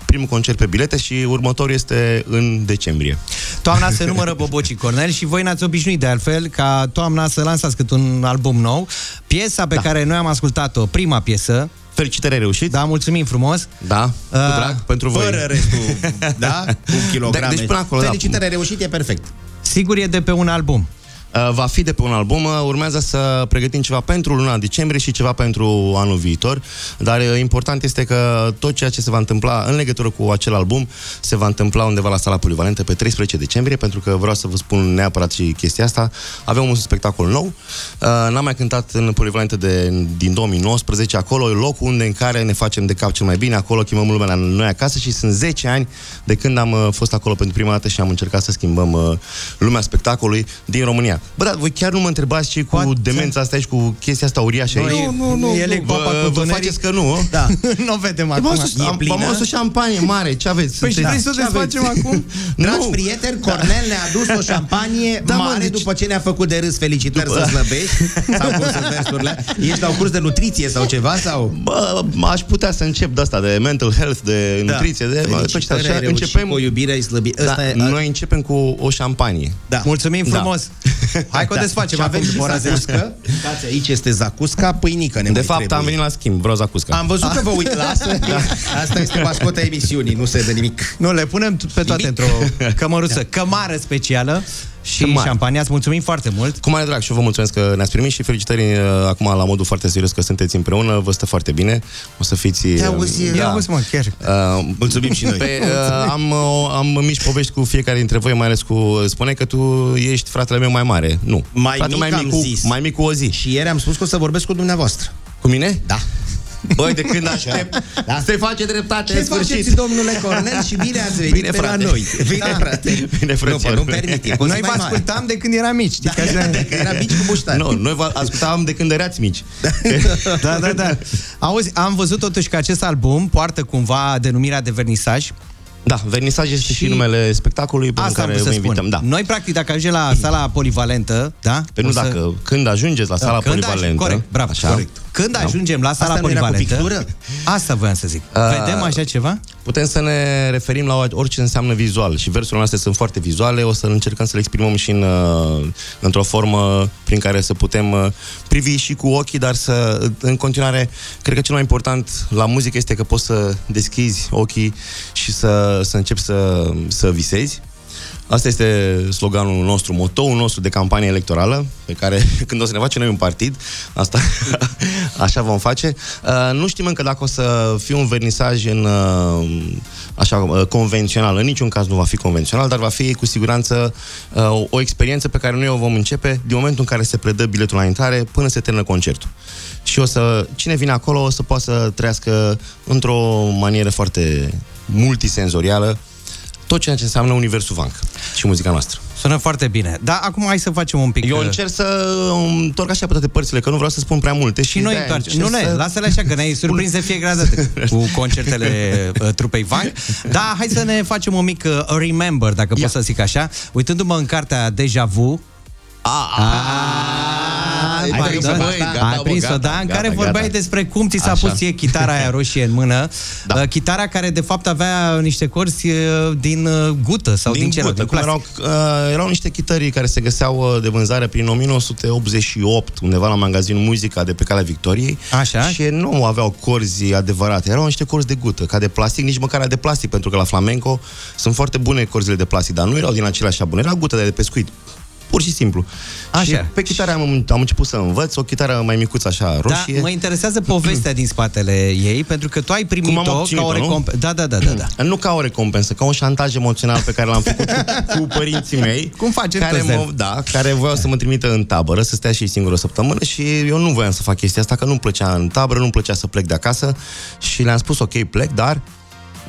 primul concert pe bilete și următorul este în decembrie. Toamna se numără Bobocii Cornel și voi n-ați obișnuit de altfel ca toamna să lansați cât un album nou. Piesa pe da. care noi am ascultat-o, prima piesă, Felicitări, reușit. Da, mulțumim frumos. Da, cu Uh, drag pentru voi. Fără restul, da? Cu kilograme. Deci până acolo, da. Felicitări, reușit, e perfect. Sigur e de pe un album. Uh, Va fi de pe un album, uh, urmează să pregătim ceva pentru luna decembrie și ceva pentru anul viitor, dar uh, important este că tot ceea ce se va întâmpla în legătură cu acel album se va întâmpla undeva la sala polivalentă pe 13 decembrie, pentru că vreau să vă spun neapărat și chestia asta. Avem un spectacol nou, Uh, n-am mai cântat în polivalentă de, din 2019, acolo e locul unde în care ne facem de cap cel mai bine, acolo chemăm lumea la noi acasă și sunt 10 ani de când am uh, fost acolo pentru prima dată și am încercat să schimbăm uh, lumea spectacolului din România. Bă, da, voi chiar nu mă întrebați ce cu demența asta și cu chestia asta uriașă Nu, aici? nu, nu, El e vă, papa cu vă Dunării. faceți că nu? Da. nu vedem Am acum. adus, am, am adus o șampanie mare, ce aveți? Păi și Sunteți- vrei să o ce aveți? desfacem acum? Dragi Nu. prieteni, Cornel ne-a adus o șampanie Da, mă, mare deci- după ce ne-a făcut de râs. Felicitări După- să slăbești. Sau cum sunt versurile? Ești la un curs de nutriție sau ceva? sau? Bă, aș putea să încep de asta, de mental health, de Da. nutriție, de... Bă, tot ce Felicitări, ai așa, reușit începem... cu o iubire, ai slăbit. Da, Ăsta e, noi începem cu o șampanie. Da. Mulțumim Da. frumos. Hai că o desfacem Și acum avem și după ora 10. zacuscă. Uitați, aici este zacusca, pâinică ne De mai fapt, trebuie. am venit la schimb, vreau zacusca. Am văzut că vă uit, lasă. Asta este mascota emisiunii, nu se dă nimic. Nu, le punem pe toate într-o cămăruță. Cămară specială și Cămară. șampania. Îți mulțumim foarte mult. Cu mare drag și eu vă mulțumesc că ne-ați primit și felicitări uh, acum la modul foarte serios că sunteți împreună, vă stă foarte bine, o să fiți... Te uh, auzi, Ia auzi, mă, chiar. Uh, Mulțumim și noi. Pe, uh, am, uh, am mici povești cu fiecare dintre voi, mai ales cu... Spune că tu ești fratele meu mai mare. Nu. Mai Fratele mic mai am mic, cu, zis. mai mic cu o zi. Și ieri am spus că o să vorbesc cu dumneavoastră. Cu mine? Da. Băi, de când aștept, Da. se face dreptate Ce în sfârșit. faceți, domnule Cornel, și bine ați venit Bine, pe la frate. noi. Bine, Da. frate. Bine, nu, frățioare. nu permite. Noi vă ascultam de când eram mici. Știi? că așa- Era mici cu muștari. Nu, noi vă ascultam de când erați mici. Da, da, da. Auzi, am văzut totuși că acest album poartă cumva denumirea de vernisaj. Da, vernisaj este și, Și- numele spectacolului pe Asta am care vrut vă să invităm. spun. Da. Noi, practic, dacă ajungem la sala polivalentă, da? Pe nu o să- dacă, când ajungeți la sala când polivalentă... Ajung, corect, bravo, așa, corect. Când ajungem la sala Asta nu era cu polivalentă... pictură? Asta voiam să zic. Uh, Vedem așa ceva? Putem să ne referim la orice înseamnă vizual și versurile noastre sunt foarte vizuale, o să încercăm să le exprimăm și în, uh, într-o formă prin care să putem uh, privi și cu ochii, dar să, în continuare, cred că cel mai important la muzică este că poți să deschizi ochii și să, să începi să, să visezi. Asta este sloganul nostru, motoul nostru de campanie electorală, pe care când o să ne facem noi un partid, asta așa vom face. Uh, nu știm încă dacă o să fie un vernisaj în uh, așa uh, convențional. În niciun caz nu va fi convențional, dar va fi cu siguranță uh, o experiență pe care noi o vom începe din momentul în care se predă biletul la intrare până se termină concertul. Și o să, cine vine acolo o să poată să trăiască într-o manieră foarte multisenzorială tot ceea ce înseamnă universul Vanc și muzica noastră. Sună foarte bine. Da, acum hai să facem un pic... Eu uh, încerc să îmi întorc așa pe toate părțile, că nu vreau să spun prea multe. Și noi de-aia întoarcem. încerc Nu, ne, să- lasă-le așa, că ne-ai surprins de fiecare dată cu concertele uh, trupei Vank. Da, hai să ne facem un mic uh, remember, dacă pot să zic așa. Uitându-mă în cartea Deja Vu, Ai Ai prins-o, prins-o, băi, da? gata, Ai bă, prins-o, gata, da? În gata, care gata. vorbeai despre cum ți s-a Așa. pus ție chitara aia roșie în mână. Da. Uh, chitara care, de fapt, avea niște corzi uh, din uh, gută sau din, din ce era? gută, Din cum plastic. erau, uh, erau niște chitării care se găseau uh, de vânzare prin 1988, undeva la magazinul Muzica de pe Calea Victoriei. Așa. Și nu aveau corzi adevărate, erau niște corzi de gută, ca de plastic, nici măcar de plastic, pentru că la flamenco sunt foarte bune corzile de plastic, dar nu erau din aceleași bune, era gută de pescuit. Pur și simplu. Așa. Și pe chitară am, am început să învăț, o chitară mai micuță așa, roșie. Da, mă interesează povestea din spatele ei, pentru că tu ai Cum am primit-o ca obținut-o, o nu? recompensă. Da, da, da, da, da. Nu ca o recompensă, ca un șantaj emoțional pe care l-am făcut cu, cu părinții mei. Cum facem care, toți, mă, Zef? da, care voiau să mă trimită în tabără, să stea și ei singur o săptămână și eu nu voiam să fac chestia asta, că nu-mi plăcea în tabără, nu-mi plăcea să plec de acasă și le-am spus, ok, plec, dar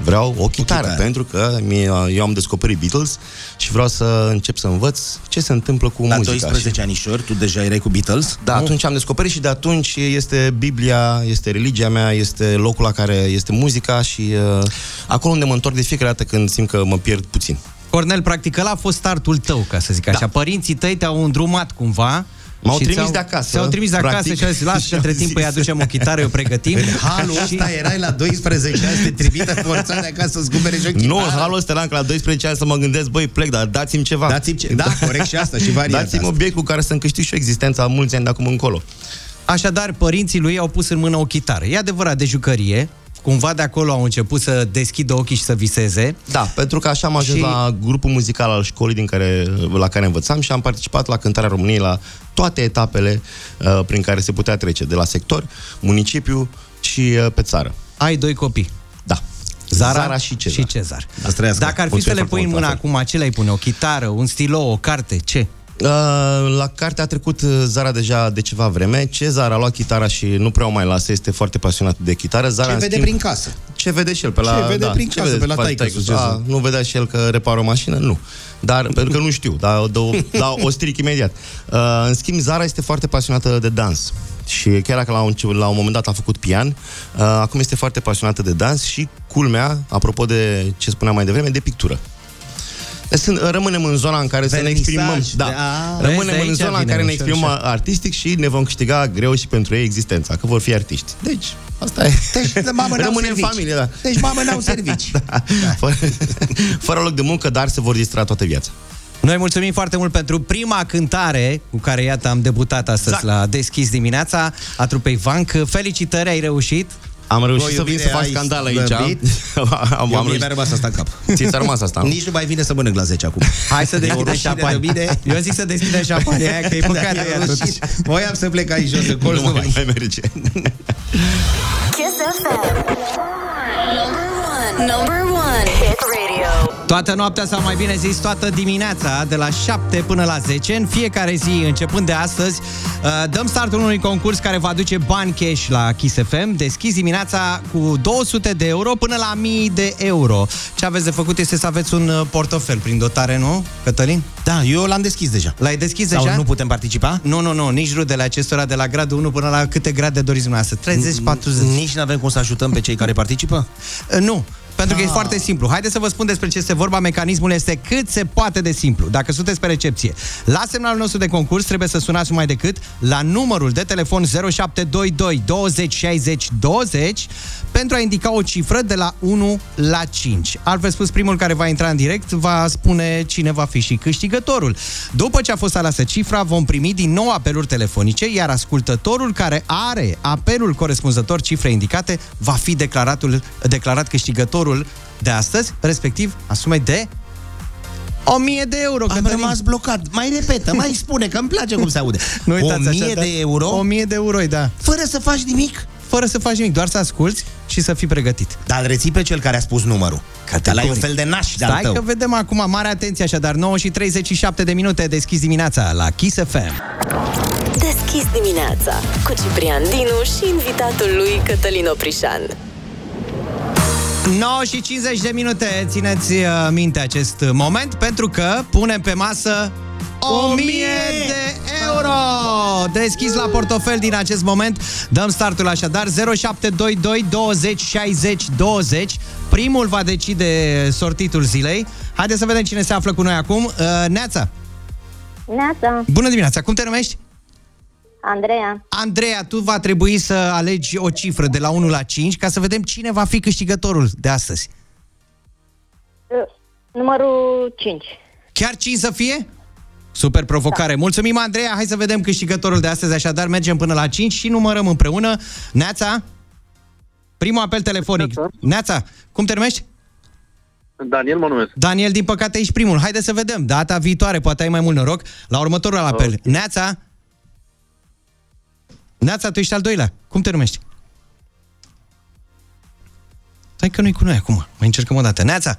vreau o chitară, chitară. pentru că mie, eu am descoperit Beatles și vreau să încep să învăț ce se întâmplă cu La muzica. 12 anișori, tu deja erai cu Beatles? Da, atunci am descoperit și de atunci este Biblia, este religia mea, este locul la care este muzica și uh, acolo unde mă întorc de fiecare dată când simt că mă pierd puțin. Cornel, practic ăla a fost startul tău, ca să zic așa. Da. Părinții tăi te-au îndrumat cumva M-au și trimis ți-au- de acasă, Ți-au trimis de acasă practic. și au zis, lasă Și că au între timp zis- îi aducem o chitară, o pregătim. În halul Și- ăsta erai la 12 ani să te trimită forțat de acasă să-ți cumpere și o chitară. Nu, în halul ăsta eram că la 12 ani să mă gândesc, băi, plec, dar dați-mi ceva. Dați-mi ce- da, corect și asta, și varianta Dați-mi asta. obiect cu care să-mi câștig și eu existența mulți ani de acum încolo. Așadar, părinții lui au pus în mână o chitară. E adevărat, de jucărie. Cumva de acolo au început să deschidă ochii și să viseze. Da, pentru că așa am ajuns Și- și... la grupul muzical al școlii din care, la care învățam și am participat la cântarea României la toate etapele uh, prin care se putea trece, de la sector, municipiu și uh, pe țară. Ai doi copii. Da. Zara, Zara și Cezar. Și Cezar. Să trăiască. Dacă ar fi Mulțumesc să le pui în foarte mână mult, acum, ce le-ai pune? O chitară, un stilou, o carte? Ce? Uh, la carte a trecut uh, Zara deja de ceva vreme. Cezar a luat chitara și nu prea o mai lasă, este foarte pasionat de chitară. Zara, Ce în vede schimb, prin casă? Ce vede și el pe la... Ce vede da, prin casă, pe la face taică-sul, taică-sul? Cezar? A, nu vedea și el că repară o mașină? Nu. Dar, pentru că nu știu, dar, dar, o- dar o stric imediat. Uh, în schimb, Zara este foarte pasionată de dans. Și chiar dacă la un, la un moment dat a făcut pian, uh, acum este foarte pasionată de dans și, culmea, apropo de ce spuneam mai devreme, de pictură. Deci sunt, rămânem în zona în care să ne Vernisaj, exprimăm. de- Da. a, vezi, Rămânem de în aici zona în vine care ne ușor, exprimăm ușor. artistic și ne vom câștiga greu și pentru ei existența, că vor fi artiști. Deci, asta e. Deci, mamă, n-au Rămâne în servici. familie, da. Deci, mamă, n-au servici. da. Fără, fără loc de muncă, dar se vor distra toată viața. Noi mulțumim foarte mult pentru prima cântare cu care, iată, am debutat astăzi Exact. la Deschis dimineața a trupei Vanc. Felicitări, ai reușit. Am reușit Cu să vin iubire să fac ai scandal aici. slăbit. am, am, Eu am mie mi-a reușit. rămas asta în cap. Ți ți-a rămas asta? Nici nu mai vine să mănânc la 10 acum. Hai să E o deschidem rușine șampanie. de mine. Eu zic să deschidem șampanie aia, că e păcat de ea Da, totuși. rușine. Voiam să plec aici jos în colț, Nu nu mai, mai. mai merge. Kiss FM. Number one. Number one. Hit radio. Toată noaptea sau mai bine zis toată dimineața de la 7 până la 10 în fiecare zi începând de astăzi uh, dăm startul unui concurs care va aduce bani cash la Kiss FM deschis dimineața cu 200 de euro până la 1000 de euro ce aveți de făcut este să aveți un uh, portofel prin dotare, nu, Cătălin? Da, eu l-am deschis deja. L-ai deschis Sau deja? nu putem participa? Nu, nu, nu, nici rudele acestora de la gradul 1 până la câte grade doriți dumneavoastră? 30, 40? Nici nu avem cum să ajutăm pe cei care participă? Uh, Nu, pentru că e Ah. foarte simplu. Haideți să vă spun despre ce este vorba. Mecanismul este cât se poate de simplu. Dacă sunteți pe recepție, la semnalul nostru de concurs trebuie să sunați mai decât la numărul de telefon 0722 20 60 20 pentru a indica o cifră de la 1 la 5. Altfel spus, primul care va intra în direct va spune cine va fi și câștigătorul. După ce a fost aleasă cifra, vom primi din nou apeluri telefonice, iar ascultătorul care are apelul corespunzător cifrei indicate va fi declaratul, declarat câștigătorul de astăzi, respectiv a sumei de 1000 de euro. Am Cătălin. rămas blocat. Mai repetă, mai spune, că îmi place cum se aude. Nu uitați 1000 așa, da? de euro? 1000 de euro, da. Fără să faci nimic? Fără să faci nimic, doar să asculți și să fii pregătit. Dar îl reții pe cel care a spus numărul. Că ăla e un fel de naș de-al Stai tău. că vedem acum, mare atenție așadar, 9 și 37 de minute deschis dimineața la Kiss FM. Deschis dimineața cu Ciprian Dinu și invitatul lui Cătălin Oprișan. 9 și 50 de minute, țineți uh, minte acest moment, pentru că punem pe masă 1000 de euro! Deschis la portofel din acest moment. Dăm startul așadar 0722 20 60 20. Primul va decide sortitul zilei. Haideți să vedem cine se află cu noi acum. Uh, Neața, Neața, bună dimineața, cum te numești? Andreea, Andreea, tu va trebui să alegi o cifră de la 1 la 5 ca să vedem cine va fi câștigătorul de astăzi. uh, numărul 5. Chiar 5 să fie? Super provocare. Da. Mulțumim, Andreea. Hai să vedem câștigătorul de astăzi. Așadar, mergem până la 5 și numărăm împreună. Neața? Primul apel telefonic. Neața, cum te numești? Daniel mă numesc. Daniel, din păcate ești primul. Haide să vedem. Data viitoare, poate ai mai mult noroc. La următorul apel. Okay. Neața? Neața, tu ești al doilea. Cum te numești? Stai că nu-i cu noi acum. Mai încercăm o dată. Neața!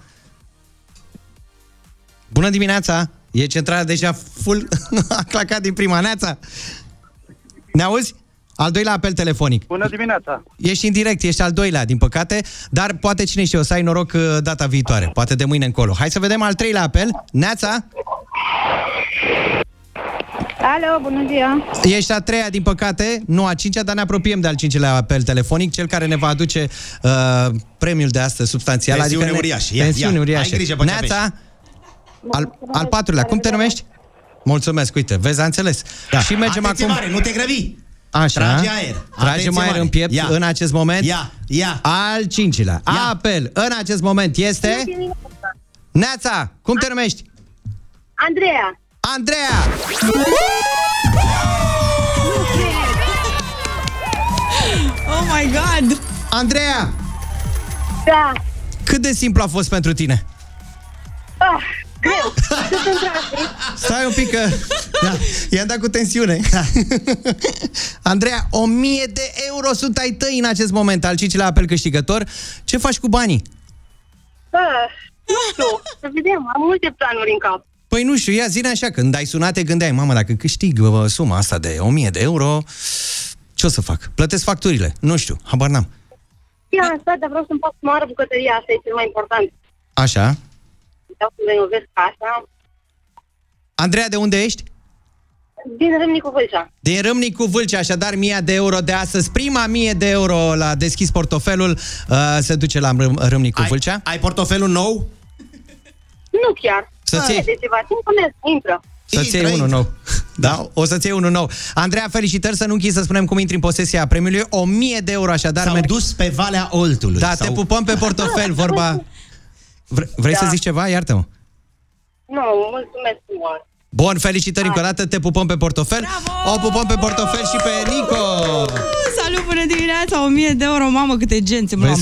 Bună dimineața! E centrala deja full, a clacat din prima. Neața! Ne auzi? Al doilea apel telefonic. Bună dimineața! Ești în direct, ești al doilea, din păcate, dar poate cine știe, o să ai noroc uh, data viitoare, poate de mâine încolo. Hai să vedem al treilea apel. Neața, Alo, bună ziua! ești a treia, din păcate, nu a cincea, dar ne apropiem de al cincilea apel telefonic, cel care ne va aduce uh, premiul de astăzi substanțial. Pensiune adică ne- uriașă. Ia, Pensiune ia. uriașă. Ai grijă pe ce Neața, Al, al patrulea, cum te numești? Mulțumesc, uite, vezi, a înțeles. Da. Și mergem Atenție acum... mare, nu te grăbi! Așa. Trage aer. Tragem Atenție aer mare. în piept Ia. în acest moment. Ia, ia. Al cincilea. Apel în acest moment este... Neața, cum te numești? Andreea. Andreea! Oh my god! Andreea! Da. Cât de simplu a fost pentru tine? Ah, greu. Sunt în trafic. Stai un pic că... Da, i-am dat cu tensiune. Andreea, 1000 de euro sunt ai tăi în acest moment, al cincilea apel câștigător. Ce faci cu banii? Ah, nu știu, să vedem, am multe planuri în cap. Păi nu știu, ia zine așa, când ai sunat te gândeai, mamă, dacă câștig bă, suma asta de 1000 de euro, ce o să fac? Plătesc facturile? Nu știu, habar n-am. Ia, asta, dar vreau să-mi fac mare bucătăria, asta e cel mai important. Așa. Vreau să renovez casa. Andreea, de unde ești? Din Râmnicu Vâlcea. Din Râmnicu Vâlcea, așadar 1000 de euro de astăzi. Prima 1000 de euro la deschis portofelul uh, se duce la Râm- Râmnicu Vâlcea. Ai portofelul nou? Nu chiar. Să-ți iei. De ceva timp merg, intră. Să-ți iei unul nou. Da, o să-ți iei unul nou. Andreea, felicitări să nu închizi să spunem cum intri în posesia premiului. 1000 de euro așadar. S-au merg- dus pe Valea Oltului. Da, Sau- te pupăm pe portofel, vorba... Vre- vrei Da. să zici ceva? Iartă-mă. Nu, mulțumesc frumos. Bun, felicitări încă o dată, te pupăm pe portofel. Bravo! O pupăm pe portofel și pe Nico. Salut, bună dimineața, 1000 de euro, mamă, câte gențe mă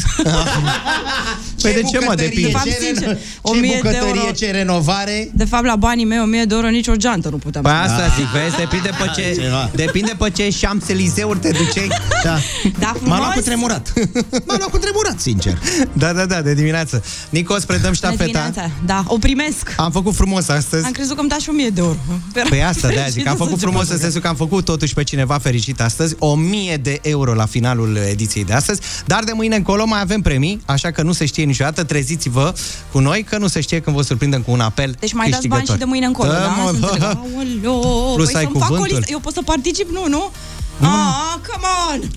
luam. Păi de ce, mă, bucătărie, depinde? De fapt, ce sincer, reno- 1000 ce de bucătărie, euro. ce renovare. De fapt, la banii mei, 1000 de euro, nici o geantă nu puteam. Păi să- asta zic, vezi, depinde pe ce, Ceva. depinde pe ce Champs-Élysées-uri te duceai. Da. Da, M-a frumos. luat cu tremurat. M-a luat cu tremurat, sincer. Da, da, da, de dimineață. Nico, îți predăm Bună ștafeta. dimineața. Da, o primesc. Am făcut frumos astăzi. Am crezut că îmi dați și 1000 de euro. Păi asta, de zic, am Fericită făcut să frumos încep în sensul că am făcut totuși pe cineva fericit astăzi, 1000 de euro la finalul ediției de astăzi, dar de mâine încolo mai avem premii, așa că nu se știe niciodată, treziți-vă cu noi, că nu se știe când vă surprindem cu un apel Deci mai dați bani și de mâine încolo, Da, da? mă, Să bă, înțeleg. ha. Aoleo, Plus păi ai să-mi fac o cuvântul. listă. Eu pot să particip? Nu, nu? Ah, come on!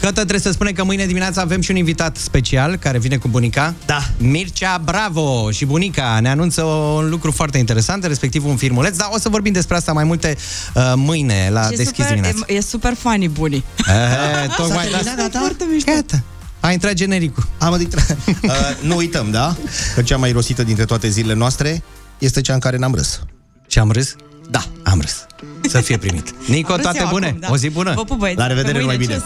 Cătă trebuie să spune că mâine dimineața avem și un invitat special care vine cu bunica. Da. Mircea Bravo și bunica ne anunță un lucru foarte interesant, respectiv un filmuleț, dar o să vorbim despre asta mai multe uh, mâine la E deschis super, dimineața. e, e super funny, bunii. Eh, tocmai S-a de asta. terminat, gata? Foarte mișto. Gata. A intrat genericul. Am intrat. uh, nu uităm, da? Că cea mai rosită dintre toate zilele noastre este cea în care n-am râs. Și am râs? Da. Am râs. Să fie primit. Nico, Râs toate eu bune. acum, da. O zi bună. Vă pup, băieți. La revedere, Pe numai mâine. bine.